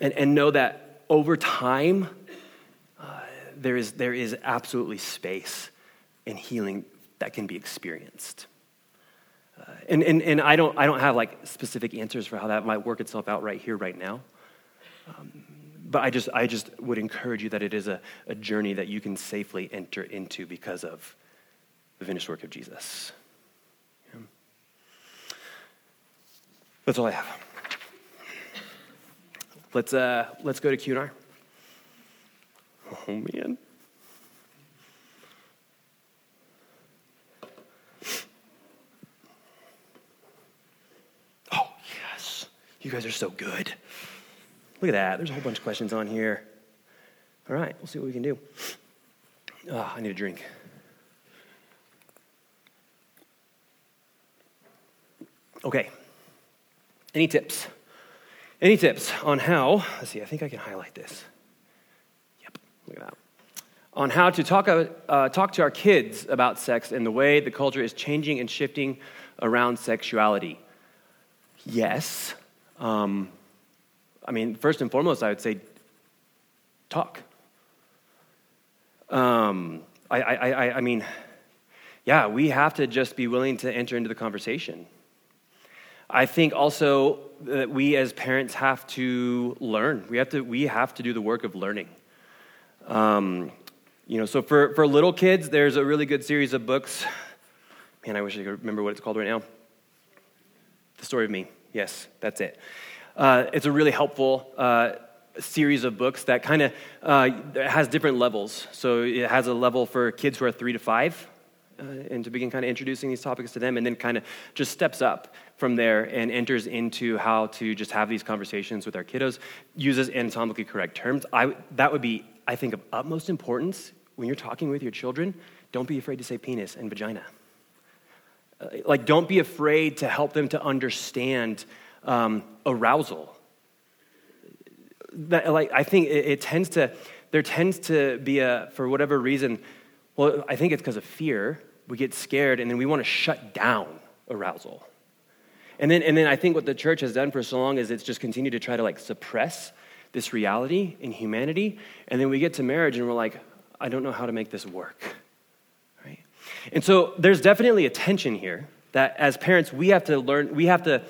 And, and know that over time, uh, there, is, there is absolutely space and healing that can be experienced. Uh, and and, and I, don't, I don't have like specific answers for how that might work itself out right here, right now. Um, but I just, I just would encourage you that it is a, a journey that you can safely enter into because of the finished work of Jesus. Yeah. That's all I have. Let's, uh, let's go to Q&R. Oh, man. Oh, yes. You guys are so good. Look at that. There's a whole bunch of questions on here. All right, we'll see what we can do. Oh, I need a drink. Okay. Any tips? Any tips on how, let's see, I think I can highlight this. Yep, look at that. On how to talk, uh, talk to our kids about sex and the way the culture is changing and shifting around sexuality. Yes. Um, I mean, first and foremost, I would say talk. Um, I, I, I, I mean, yeah, we have to just be willing to enter into the conversation. I think also that we as parents have to learn. We have to, we have to do the work of learning. Um, you know, so for, for little kids, there's a really good series of books. Man, I wish I could remember what it's called right now. The Story of Me. Yes, that's it. Uh, it's a really helpful uh, series of books that kind of uh, has different levels. So it has a level for kids who are three to five, uh, and to begin kind of introducing these topics to them, and then kind of just steps up from there and enters into how to just have these conversations with our kiddos, uses anatomically correct terms. I, that would be, I think, of utmost importance when you're talking with your children. Don't be afraid to say penis and vagina. Uh, like, don't be afraid to help them to understand um, arousal. That, like, I think it, it tends to, there tends to be a, for whatever reason, well, I think it's because of fear. We get scared and then we want to shut down arousal. And then, and then I think what the church has done for so long is it's just continued to try to like suppress this reality in humanity. And then we get to marriage and we're like, I don't know how to make this work. Right? And so there's definitely a tension here that as parents, we have to learn, we have to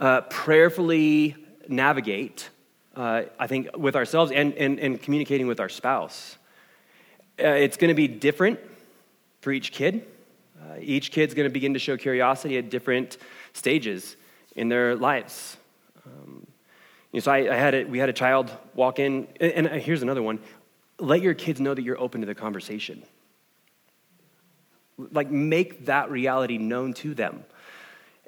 uh, prayerfully navigate, uh, I think, with ourselves and, and, and communicating with our spouse. Uh, it's going to be different for each kid. Uh, each kid's going to begin to show curiosity at different stages in their lives. Um, you know, so I, I, had a, we had a child walk in, and, and here's another one. Let your kids know that you're open to the conversation. Like, make that reality known to them.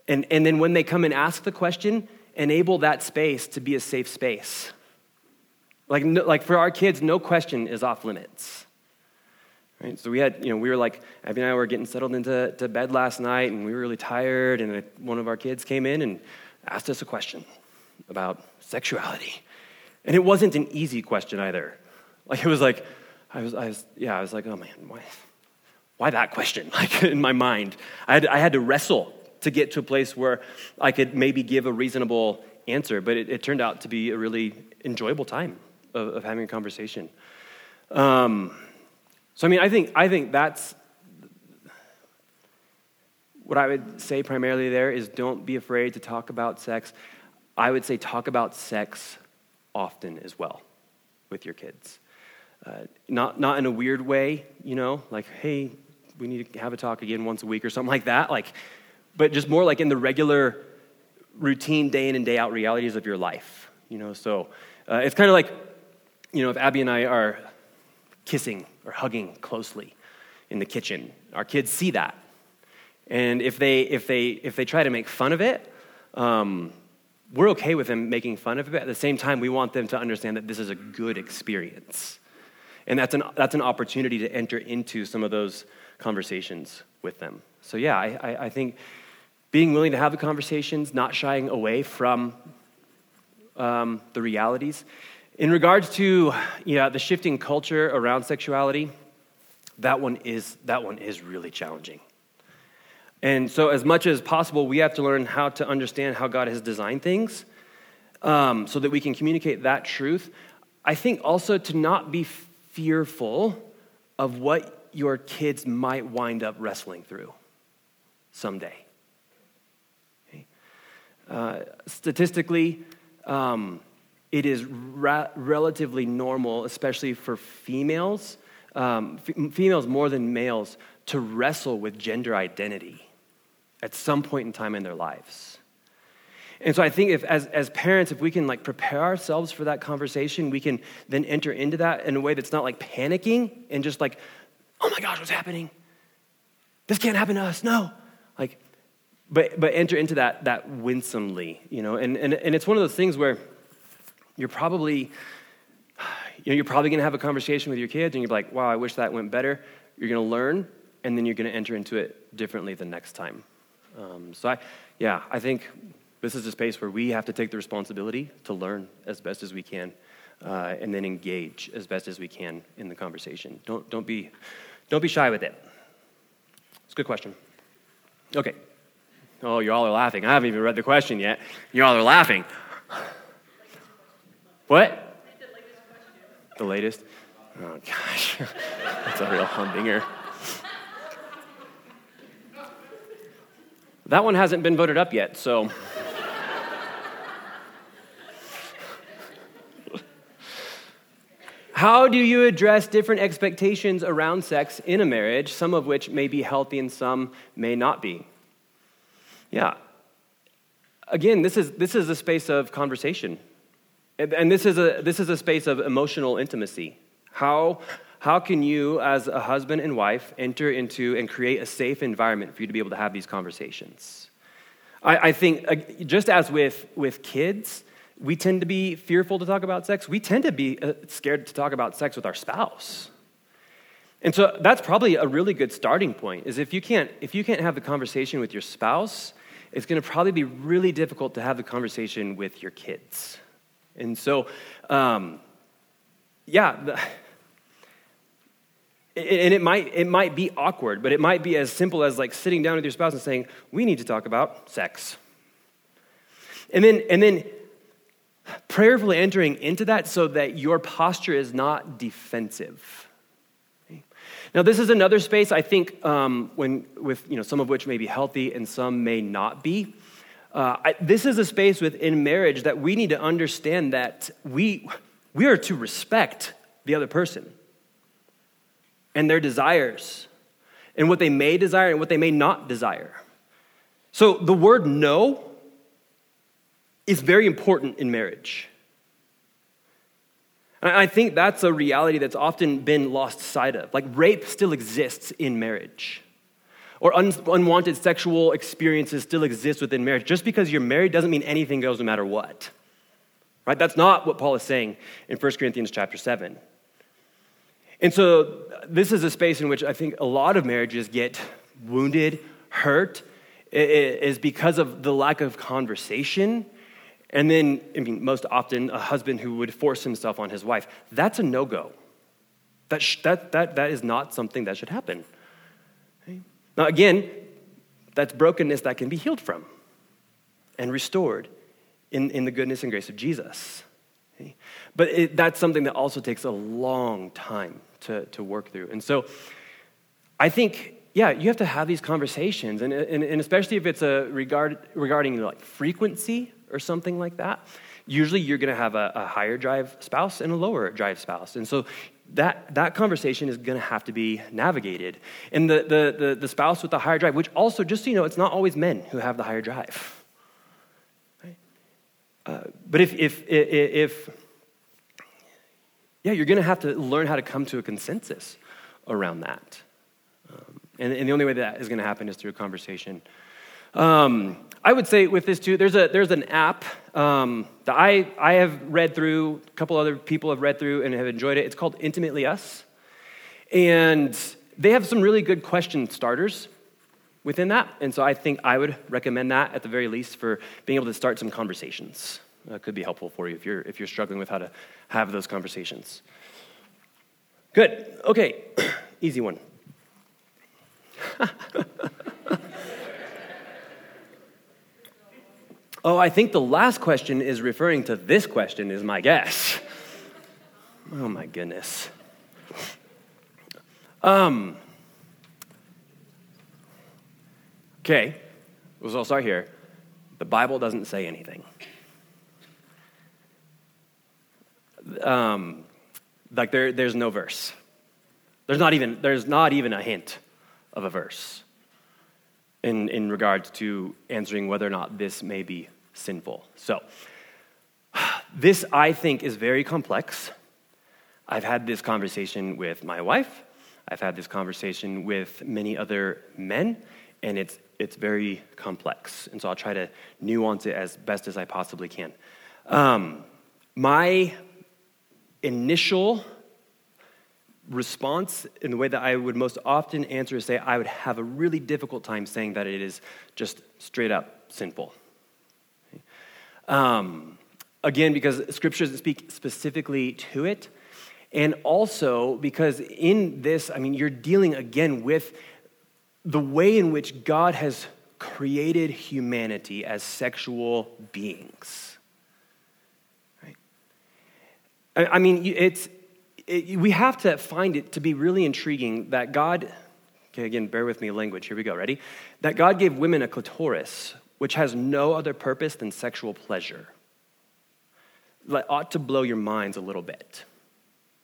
And, and then when they come and ask the question, enable that space to be a safe space. Like, no, like for our kids, no question is off limits. Right? So we had, you know, we were like, Abby and I were getting settled into to bed last night, and we were really tired, and one of our kids came in and asked us a question about sexuality. And it wasn't an easy question either. Like, it was like, I was, I was yeah, I was like, oh man, why, why that question? Like, in my mind, I had, I had to wrestle to get to a place where I could maybe give a reasonable answer, but it, it turned out to be a really enjoyable time of, of having a conversation. Um, so, I mean, I think, I think that's what I would say primarily there is don't be afraid to talk about sex. I would say talk about sex often as well with your kids. Uh, not, not in a weird way, you know, like, hey, we need to have a talk again once a week or something like that. Like, but just more like in the regular routine day in and day out realities of your life, you know. So uh, it's kind of like, you know, if Abby and I are kissing or hugging closely in the kitchen. Our kids see that. And if they, if they, if they try to make fun of it, um, we're okay with them making fun of it. But At the same time, we want them to understand that this is a good experience. And that's an, that's an opportunity to enter into some of those conversations with them. So, yeah, I, I, I think being willing to have the conversations, not shying away from um, the realities. In regards to the shifting culture around sexuality, that one is, that one is really challenging. And so, as much as possible, we have to learn how to understand how God has designed things um, so that we can communicate that truth. I think also to not be fearful of what your kids might wind up wrestling through someday. Uh, statistically, um, it is ra- relatively normal, especially for females, um, f- females more than males, to wrestle with gender identity at some point in time in their lives. And so I think if as, as parents, if we can like prepare ourselves for that conversation, we can then enter into that in a way that's not like panicking and just like, oh my gosh, what's happening? This can't happen to us. No. Like, but but enter into that that winsomely, you know, and, and, and it's one of those things where you're probably you know, you're probably gonna have a conversation with your kids and you're like, wow, I wish that went better. You're gonna learn, and then you're gonna enter into it differently the next time. Um, so I, yeah, I think this is a space where we have to take the responsibility to learn as best as we can, uh, and then engage as best as we can in the conversation. Don't don't be don't be shy with it. It's a good question. Okay. Oh, you all are laughing. I haven't even read the question yet. You all are laughing. What? The latest? Oh, gosh. That's a real humdinger. That one hasn't been voted up yet, so. How do you address different expectations around sex in a marriage, some of which may be healthy and some may not be? Yeah. Again, this is, this is a space of conversation. And, and this, is a, this is a space of emotional intimacy. How, how can you, as a husband and wife, enter into and create a safe environment for you to be able to have these conversations? I, I think, just as with, with kids, we tend to be fearful to talk about sex. We tend to be uh, scared to talk about sex with our spouse. And so that's probably a really good starting point is if you can't if you can't have the conversation with your spouse, it's going to probably be really difficult to have the conversation with your kids. And so um, yeah, the, and it might it might be awkward, but it might be as simple as like sitting down with your spouse and saying, "We need to talk about sex." And then and then prayerfully entering into that so that your posture is not defensive. Now, this is another space I think um, when with you know some of which may be healthy and some may not be. Uh, I, this is a space within marriage that we need to understand that we we are to respect the other person and their desires and what they may desire and what they may not desire. So the word no is very important in marriage. And I think that's a reality that's often been lost sight of. Like, rape still exists in marriage, or un- unwanted sexual experiences still exist within marriage. Just because you're married doesn't mean anything goes no matter what. Right? That's not what Paul is saying in 1 Corinthians chapter 7. And so, this is a space in which I think a lot of marriages get wounded, hurt, is because of the lack of conversation and then, I mean, most often, a husband who would force himself on his wife. That's a no go. That, sh- that, that, that is not something that should happen. Okay? Now, again, that's brokenness that can be healed from and restored in, in the goodness and grace of Jesus. Okay? But it, that's something that also takes a long time to, to work through. And so I think, yeah, you have to have these conversations, and, and, and especially if it's a regard, regarding like frequency or something like that, usually you're going to have a, a, higher drive spouse and a lower drive spouse. And so that, that conversation is going to have to be navigated. And the, the, the, the, spouse with the higher drive, which also, just so you know, it's not always men who have the higher drive. Uh, but if, if, if, if, yeah, you're going to have to learn how to come to a consensus around that. Um, And, and the only way that is going to happen is through a conversation. Um, I would say with this too, there's, a, there's an app um, that I, I have read through, a couple other people have read through and have enjoyed it. It's called Intimately Us. And they have some really good question starters within that. And so I think I would recommend that at the very least for being able to start some conversations. That could be helpful for you if you're, if you're struggling with how to have those conversations. Good. Okay. Easy one. oh, I think the last question is referring to this question, is my guess. Oh, my goodness. Um, okay, so I'll start here. The Bible doesn't say anything. Um, like there, there's no verse. There's not even, there's not even a hint of a verse in, in regards to answering whether or not this may be sinful. So, this I think is very complex. I've had this conversation with my wife. I've had this conversation with many other men, and it's, it's very complex. And so I'll try to nuance it as best as I possibly can. Um, my initial response in the way that I would most often answer is say, I would have a really difficult time saying that it is just straight up sinful. Um, again, because scripture doesn't speak specifically to it. And also because in this, I mean, you're dealing again with the way in which God has created humanity as sexual beings. Right? I mean, it's, it, we have to find it to be really intriguing that God, okay, again, bear with me language. Here we go. Ready? That God gave women a clitoris, which has no other purpose than sexual pleasure. That ought to blow your minds a little bit.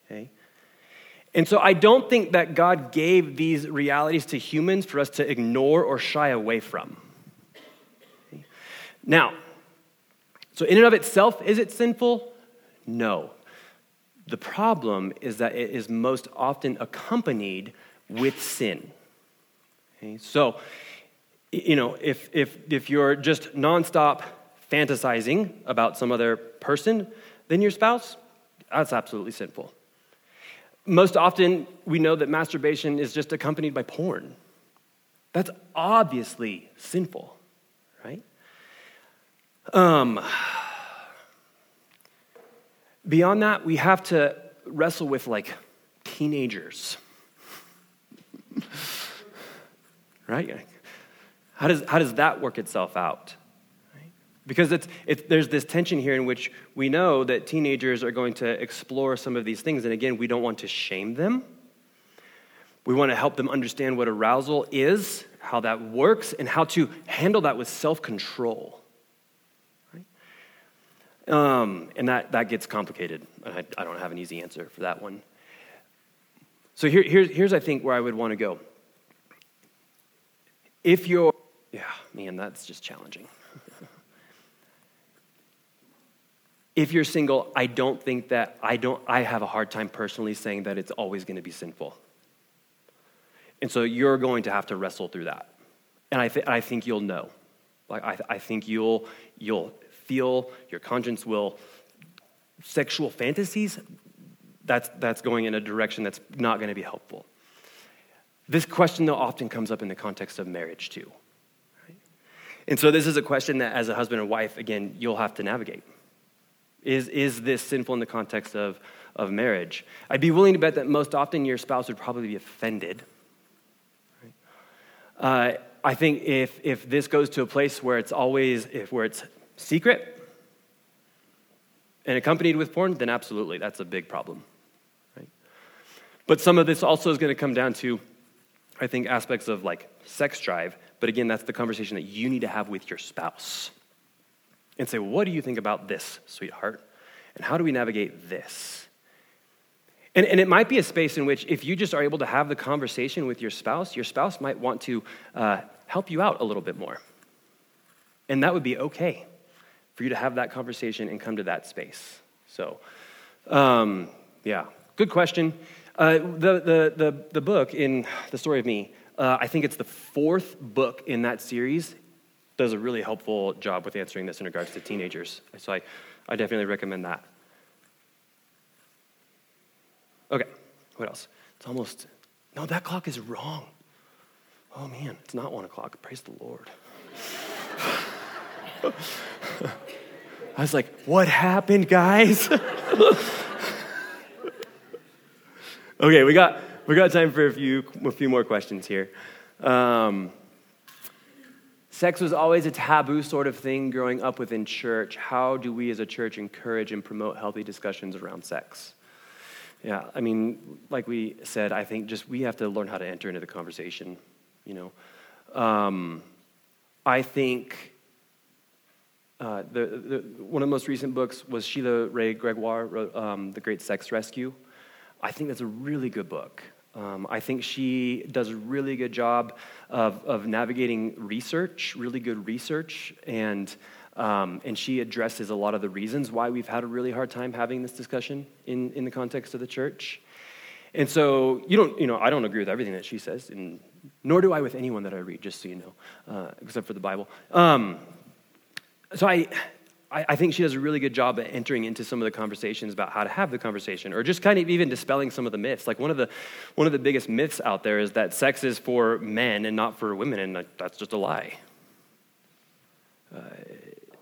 Okay? And so I don't think that God gave these realities to humans for us to ignore or shy away from. Okay? Now, so in and of itself, is it sinful? No. The problem is that it is most often accompanied with sin. Okay? So, you know, if, if, if you're just nonstop fantasizing about some other person than your spouse, that's absolutely sinful. Most often, we know that masturbation is just accompanied by porn. That's obviously sinful, right? Um, Beyond that, we have to wrestle with like teenagers. right? How does, how does that work itself out? Because it's, it's, there's this tension here in which we know that teenagers are going to explore some of these things. And again, we don't want to shame them. We want to help them understand what arousal is, how that works, and how to handle that with self control. Um, and that, that gets complicated. I, I, don't have an easy answer for that one. So here, here's, here's, I think, where I would want to go. If you're, yeah, man, that's just challenging. if you're single, I don't think that, I don't, I have a hard time personally saying that it's always going to be sinful. And so you're going to have to wrestle through that. And I, th- I think you'll know. Like, I, th- I think you'll, you'll feel, your conscience will. Sexual fantasies, that's, that's going in a direction that's not going to be helpful. This question, though, often comes up in the context of marriage, too. Right? And so, this is a question that, as a husband and wife, again, you'll have to navigate. Is, is this sinful in the context of, of marriage? I'd be willing to bet that most often your spouse would probably be offended. Right? Uh, I think if, if this goes to a place where it's always, if, where it's secret and accompanied with porn, then absolutely, that's a big problem. Right? But some of this also is going to come down to, I think, aspects of like sex drive. But again, that's the conversation that you need to have with your spouse. And say, what do you think about this, sweetheart? And how do we navigate this? And, and, it might be a space in which, if you just are able to have the conversation with your spouse, your spouse might want to uh, help you out a little bit more. And that would be okay for you to have that conversation and come to that space. So, um, yeah, good question. Uh, the, the, the, the book in The Story of Me, Uh, I think it's the fourth book in that series. Does a really helpful job with answering this in regards to teenagers. So I, I definitely recommend that. Okay, what else? It's almost, no, that clock is wrong. Oh man, it's not one o'clock. Praise the Lord. I was like, what happened, guys? okay, we got, we got time for a few, a few more questions here. Um, sex was always a taboo sort of thing growing up within church. How do we as a church encourage and promote healthy discussions around sex? Yeah, I mean, like we said, I think just we have to learn how to enter into the conversation, you know. Um, I think uh, the, the, one of the most recent books was Sheila Wray Gregoire wrote um, The Great Sex Rescue. I think that's a really good book. Um, I think she does a really good job of, of navigating research, really good research, and, um, and she addresses a lot of the reasons why we've had a really hard time having this discussion in, in the context of the church. And so you don't, you know, I don't agree with everything that she says, and nor do I with anyone that I read, just so you know, uh, except for the Bible. Um, so I, I think she does a really good job at entering into some of the conversations about how to have the conversation, or just kind of even dispelling some of the myths. Like one of the one of the biggest myths out there is that sex is for men and not for women, and that's just a lie. Uh,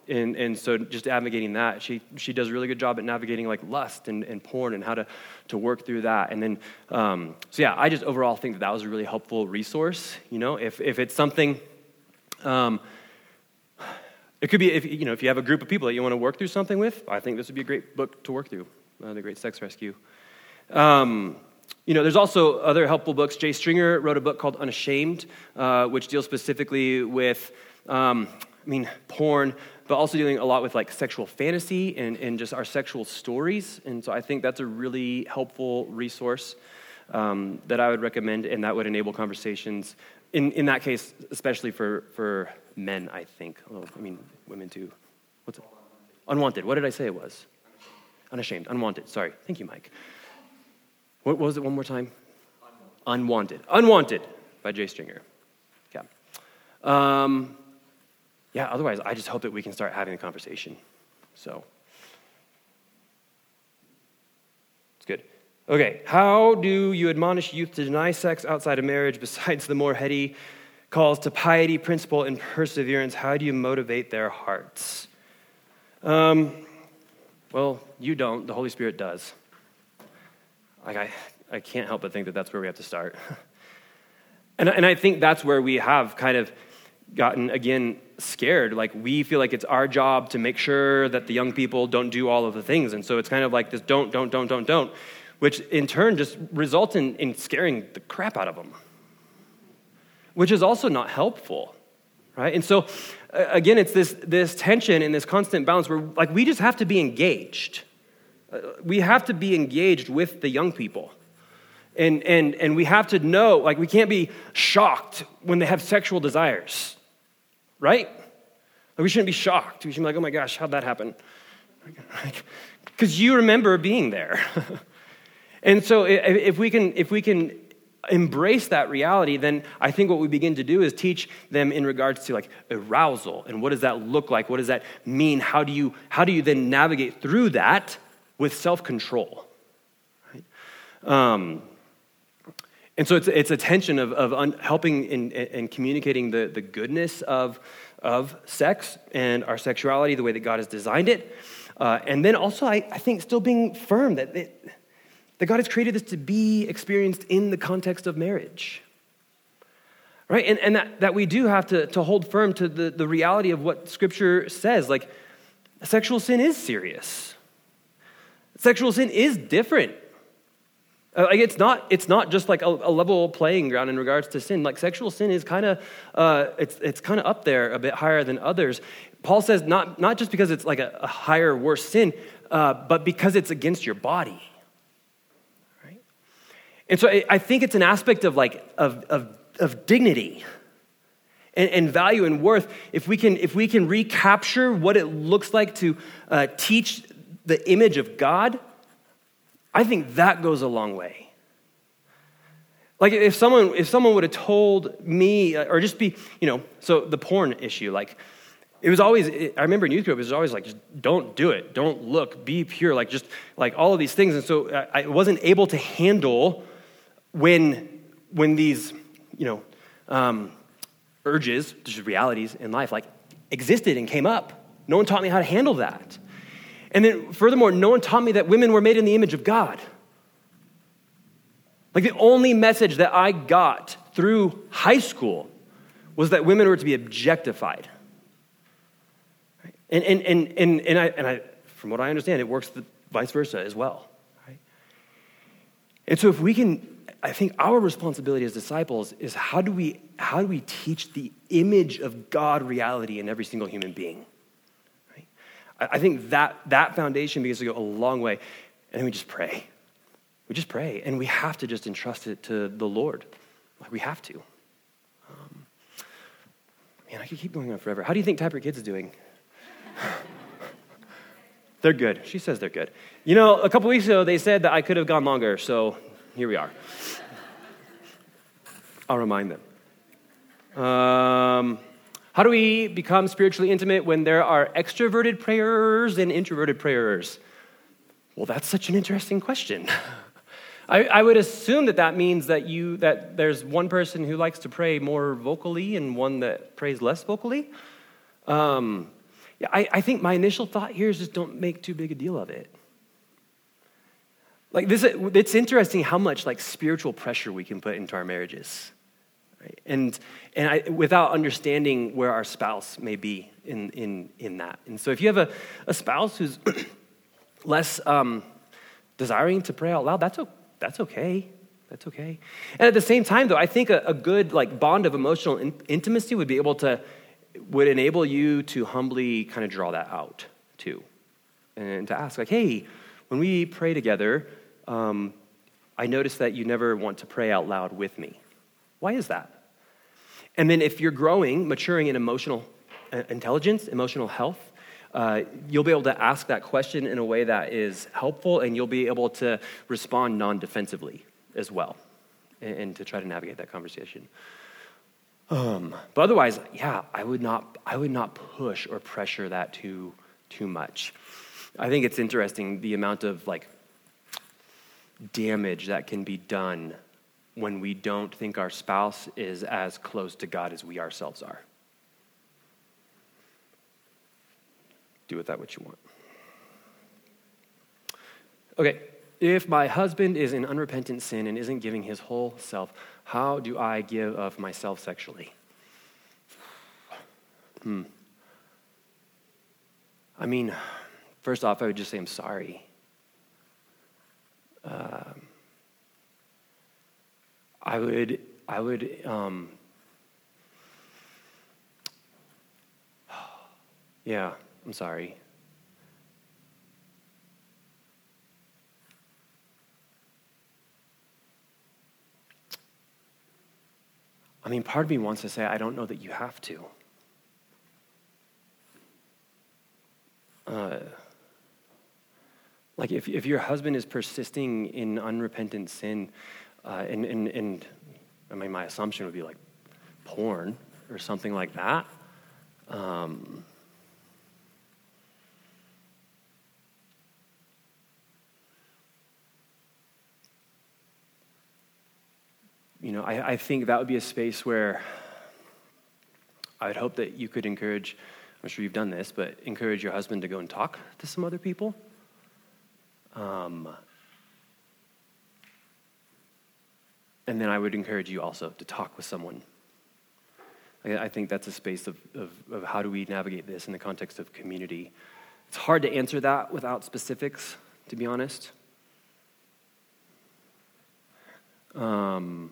and, and so just navigating that she, she does a really good job at navigating like lust and, and porn and how to, to work through that and then um, so yeah i just overall think that that was a really helpful resource you know if, if it's something um, it could be if you know if you have a group of people that you want to work through something with. I think this would be a great book to work through, uh, the Great Sex Rescue. Um, you know, there's also other helpful books. Jay Stringer wrote a book called Unashamed, uh, which deals specifically with, um, I mean, porn, but also dealing a lot with like sexual fantasy and, and just our sexual stories. And so I think that's a really helpful resource um, that I would recommend, and that would enable conversations. In, in that case, especially for, for men, I think. Oh, I mean, women too. What's it? Unwanted. What did I say it was? Unashamed. Unwanted. Sorry. Thank you, Mike. What was it one more time? Unwanted. Unwanted, by Jay Stringer. Yeah. Um, yeah, otherwise, I just hope that we can start having a conversation. So, it's good. Okay, how do you admonish youth to deny sex outside of marriage besides the more heady calls to piety, principle, and perseverance. How do you motivate their hearts? Um, well, you don't. The Holy Spirit does. Like, I, I can't help but think that that's where we have to start. and, and I think that's where we have kind of gotten, again, scared. Like, we feel like it's our job to make sure that the young people don't do all of the things. And so it's kind of like this don't, don't, don't, don't, don't, which in turn just results in, in scaring the crap out of them which is also not helpful right? And so again it's this this tension and this constant balance where like we just have to be engaged. Uh, we have to be engaged with the young people. And and and we have to know like we can't be shocked when they have sexual desires right? Like we shouldn't be shocked. We should be like oh my gosh how'd that happen? Because you remember being there and so if we can if we can embrace that reality, then I think what we begin to do is teach them in regards to like arousal and what does that look like? What does that mean? How do you, how do you then navigate through that with self control? Right? Um, and so it's, it's a tension of, of un, helping in, in communicating the, the goodness of, of sex and our sexuality, the way that God has designed it. Uh, and then also, I, I think, still being firm that it, that God has created this to be experienced in the context of marriage. Right? And, and that, that we do have to, to hold firm to the, the reality of what Scripture says. Like, sexual sin is serious, sexual sin is different. Uh, like it's not, it's not just like a, a, level playing ground in regards to sin. Like sexual sin is kind of, uh, it's, it's kind of up there a bit higher than others. Paul says not, not just because it's like a, a higher, worse sin, uh, but because it's against your body. And so I think it's an aspect of like of, of, of dignity and, and, value and worth. If we can, if we can recapture what it looks like to uh, teach the image of God, I think that goes a long way. Like if someone if someone would have told me uh, or just be, you know, so the porn issue, like it was always i remember in youth group it was always like just don't do it don't look be pure like just like all of these things and so i, I wasn't able to handle when when these you know um, urges just realities in life like existed and came up no one taught me how to handle that and then furthermore no one taught me that women were made in the image of god like the only message that i got through high school was that women were to be objectified and, and, and, and, and, I, and I, from what I understand, it works the vice versa as well. Right? And so if we can, I think our responsibility as disciples is how do we, how do we teach the image of God reality in every single human being? Right? I, I think that, that foundation begins to go a long way. And then we just pray. We just pray. And we have to just entrust it to the Lord. Like we have to. Um, man, I could keep going on forever. How do you think Taproot Kids is doing? they're good. She says they're good. You know, a couple weeks ago, they said that I could have gone longer, so here we are. I'll remind them. Um, how do we become spiritually intimate when there are extroverted prayers and introverted prayers? Well, that's such an interesting question. I, I, would assume that that means that you that there's one person who likes to pray more vocally and one that prays less vocally. Um, yeah, I, I think my initial thought here is just don't make too big a deal of it. Like this, it's interesting how much like spiritual pressure we can put into our marriages, right? And and I, without understanding where our spouse may be in in in that. And so if you have a, a spouse who's less um, desiring to pray out loud, that's that's okay. That's okay. And at the same time, though, I think a, a good like bond of emotional in, intimacy would be able to would enable you to humbly kind of draw that out too. And to ask, like, hey, when we pray together, um, I notice that you never want to pray out loud with me. Why is that? And then if you're growing, maturing in emotional uh, intelligence, emotional health, uh, you'll be able to ask that question in a way that is helpful and you'll be able to respond non defensively as well and, and to try to navigate that conversation. Um, but otherwise, yeah, I would not, I would not push or pressure that too, too much. I think it's interesting the amount of like damage that can be done when we don't think our spouse is as close to God as we ourselves are. Do with that what you want. Okay, if my husband is in unrepentant sin and isn't giving his whole self, how do I give of myself sexually? Hmm. I mean, first off, I would just say I'm sorry. Uh, I would, I would, um, yeah, I'm sorry. I mean, part of me wants to say, I don't know that you have to. Uh, like, if, if your husband is persisting in unrepentant sin, uh, and, and, and I mean, my assumption would be like porn or something like that. Um, you know, I, I think that would be a space where I would hope that you could encourage, I'm sure you've done this, but encourage your husband to go and talk to some other people. Um, and then I would encourage you also to talk with someone. I, I think that's a space of, of, of how do we navigate this in the context of community. It's hard to answer that without specifics, to be honest. Um,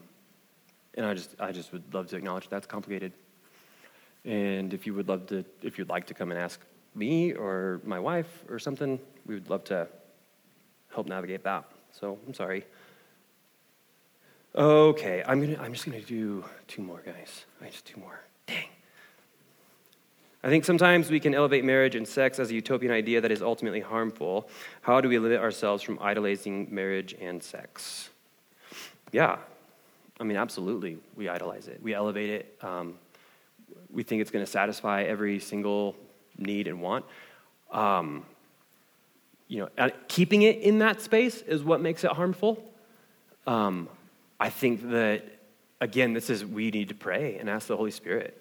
and I just, I just would love to acknowledge that's complicated. And if you would love to, if you'd like to come and ask me or my wife or something, we would love to help navigate that. So I'm sorry. Okay, I'm gonna, I'm just gonna do two more, guys. I just two more. Dang. I think sometimes we can elevate marriage and sex as a utopian idea that is ultimately harmful. How do we limit ourselves from idolizing marriage and sex? Yeah, I mean, absolutely, we idolize it. We elevate it. Um, we think it's going to satisfy every single need and want. Um, you know, keeping it in that space is what makes it harmful. Um, I think that, again, this is we need to pray and ask the Holy Spirit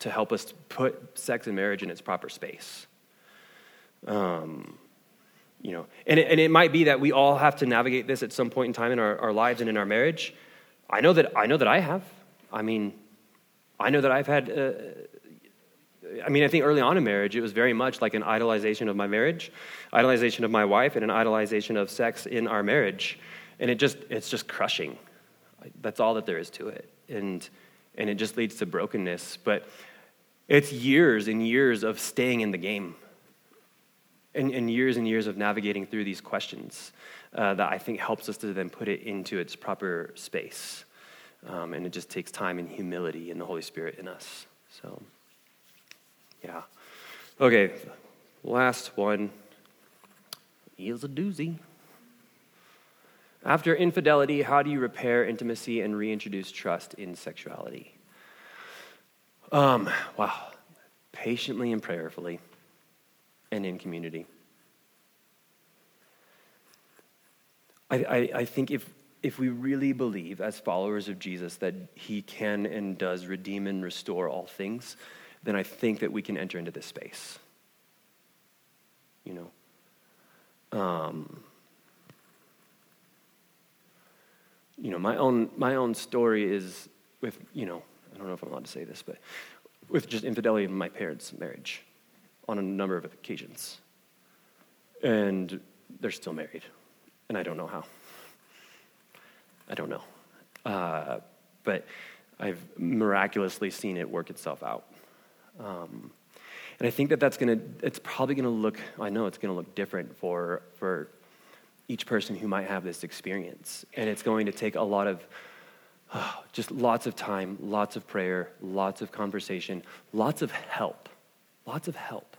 to help us put sex and marriage in its proper space. Um, you know, and it, and it might be that we all have to navigate this at some point in time in our, our lives and in our marriage. I know that I know that I have. I mean, I know that I've had. Uh, I mean, I think early on in marriage, it was very much like an idolization of my marriage, idolization of my wife, and an idolization of sex in our marriage, and it just it's just crushing. That's all that there is to it, and and it just leads to brokenness. But it's years and years of staying in the game, and, and years and years of navigating through these questions uh, that I think helps us to then put it into its proper space. Um, and it just takes time and humility and the Holy Spirit in us. So, yeah. Okay, last one is a doozy. After infidelity, how do you repair intimacy and reintroduce trust in sexuality? Um, wow. Patiently and prayerfully, and in community. I, I, I think if if we really believe, as followers of Jesus, that he can and does redeem and restore all things, then I think that we can enter into this space. You know? Um, you know, my own, my own story is with, you know, I don't know if I'm allowed to say this, but with just infidelity in my parents' marriage on a number of occasions. And they're still married, and I don't know how. I don't know. Uh, but I've miraculously seen it work itself out. Um, and I think that that's going to, it's probably going to look, I know it's going to look different for, for each person who might have this experience. And it's going to take a lot of, oh, just lots of time, lots of prayer, lots of conversation, lots of help, lots of help.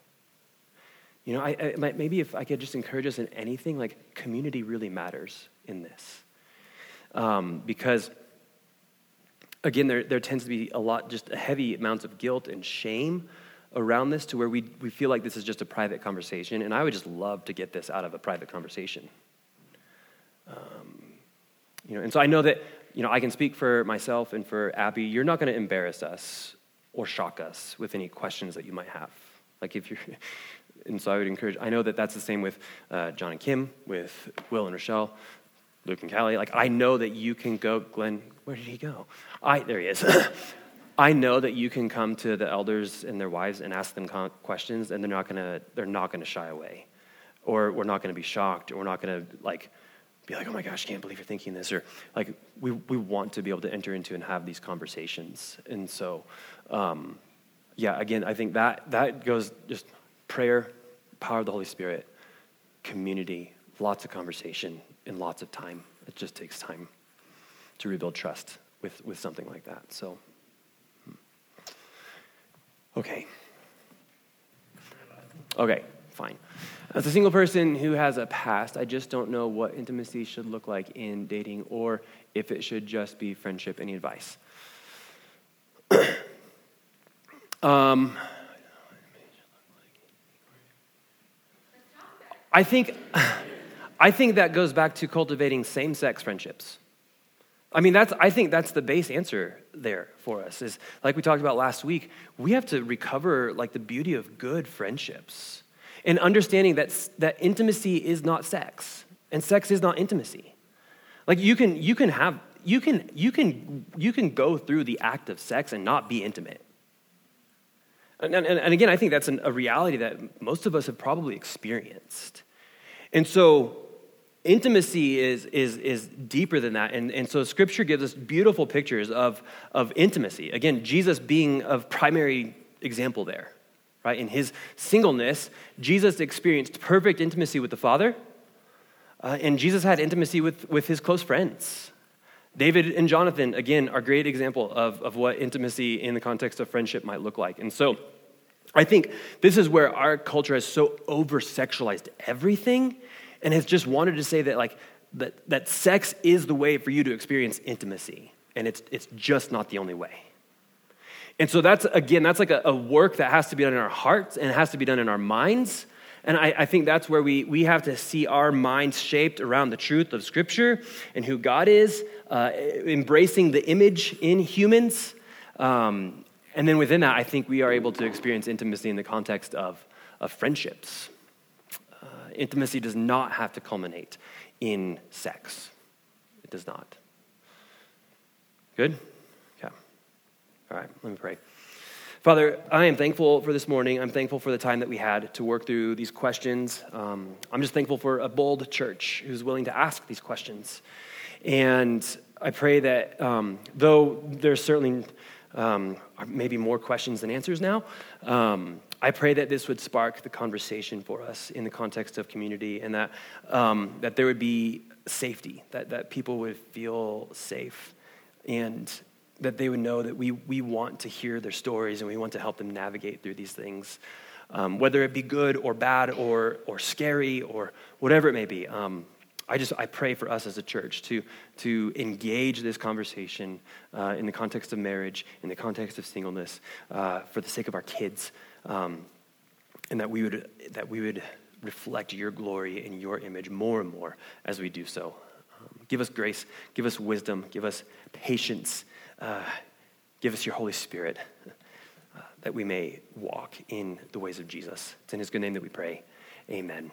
You know, I, I, maybe if I could just encourage us in anything, like community really matters in this um, because again there, there tends to be a lot just heavy amounts of guilt and shame around this to where we, we feel like this is just a private conversation and i would just love to get this out of a private conversation. Um, you know and so i know that you know i can speak for myself and for abby. You're not going to embarrass us or shock us with any questions that you might have. Like if you're and so i would encourage i know that that's the same with uh, john and kim with will and rochelle Luke and Callie, like I know that you can go, Glenn, where did he go? I, there he is. I know that you can come to the elders and their wives and ask them questions, and they're not gonna, they're not gonna shy away, or we're not gonna be shocked, or we're not gonna like be like, oh my gosh, can't believe you're thinking this, or like we we want to be able to enter into and have these conversations, and so, um, yeah, again, I think that that goes just prayer, power of the Holy Spirit, community, lots of conversation, and lots of time. It just takes time to rebuild trust with, with something like that. So, hmm. okay. Okay, fine. As a single person who has a past, I just don't know what intimacy should look like in dating or if it should just be friendship. Any advice? um, I think. I think that goes back to cultivating same sex friendships. I mean, that's, I think that's the base answer there for us is like we talked about last week, we have to recover like the beauty of good friendships and understanding that, that intimacy is not sex and sex is not intimacy. Like you can, you can have, you can, you can, you can go through the act of sex and not be intimate. And, and, and again, I think that's an, a reality that most of us have probably experienced. And so intimacy is, is, is deeper than that. And, and so scripture gives us beautiful pictures of, of intimacy. Again, Jesus being a primary example there, right? In his singleness, Jesus experienced perfect intimacy with the Father, uh, and Jesus had intimacy with, with his close friends. David and Jonathan, again, are great example of, of what intimacy in the context of friendship might look like. And so I think this is where our culture has so over sexualized everything and has just wanted to say that, like, that, that sex is the way for you to experience intimacy, and it's, it's just not the only way. And so that's, again, that's like a, a work that has to be done in our hearts and has to be done in our minds. And I, I, think that's where we, we have to see our minds shaped around the truth of Scripture and who God is, uh, embracing the image in humans. Um, and then within that, I think we are able to experience intimacy in the context of, of friendships. Intimacy does not have to culminate in sex, it does not. Good? Okay. All right, let me pray. Father, I am thankful for this morning. I'm thankful for the time that we had to work through these questions. Um, I'm just thankful for a bold church who's willing to ask these questions. And I pray that um, though there's certainly um, maybe more questions than answers now, um, I pray that this would spark the conversation for us in the context of community and that, um, that there would be safety, that, that people would feel safe. And that they would know that we, we want to hear their stories and we want to help them navigate through these things, um, whether it be good or bad or, or scary or whatever it may be. Um, I just I pray for us as a church to, to engage this conversation uh, in the context of marriage, in the context of singleness, uh, for the sake of our kids, um, and that we would that we would reflect your glory and your image more and more as we do so. Um, give us grace, give us wisdom, give us patience uh, give us your Holy Spirit uh, that we may walk in the ways of Jesus. It's in his good name that we pray. Amen.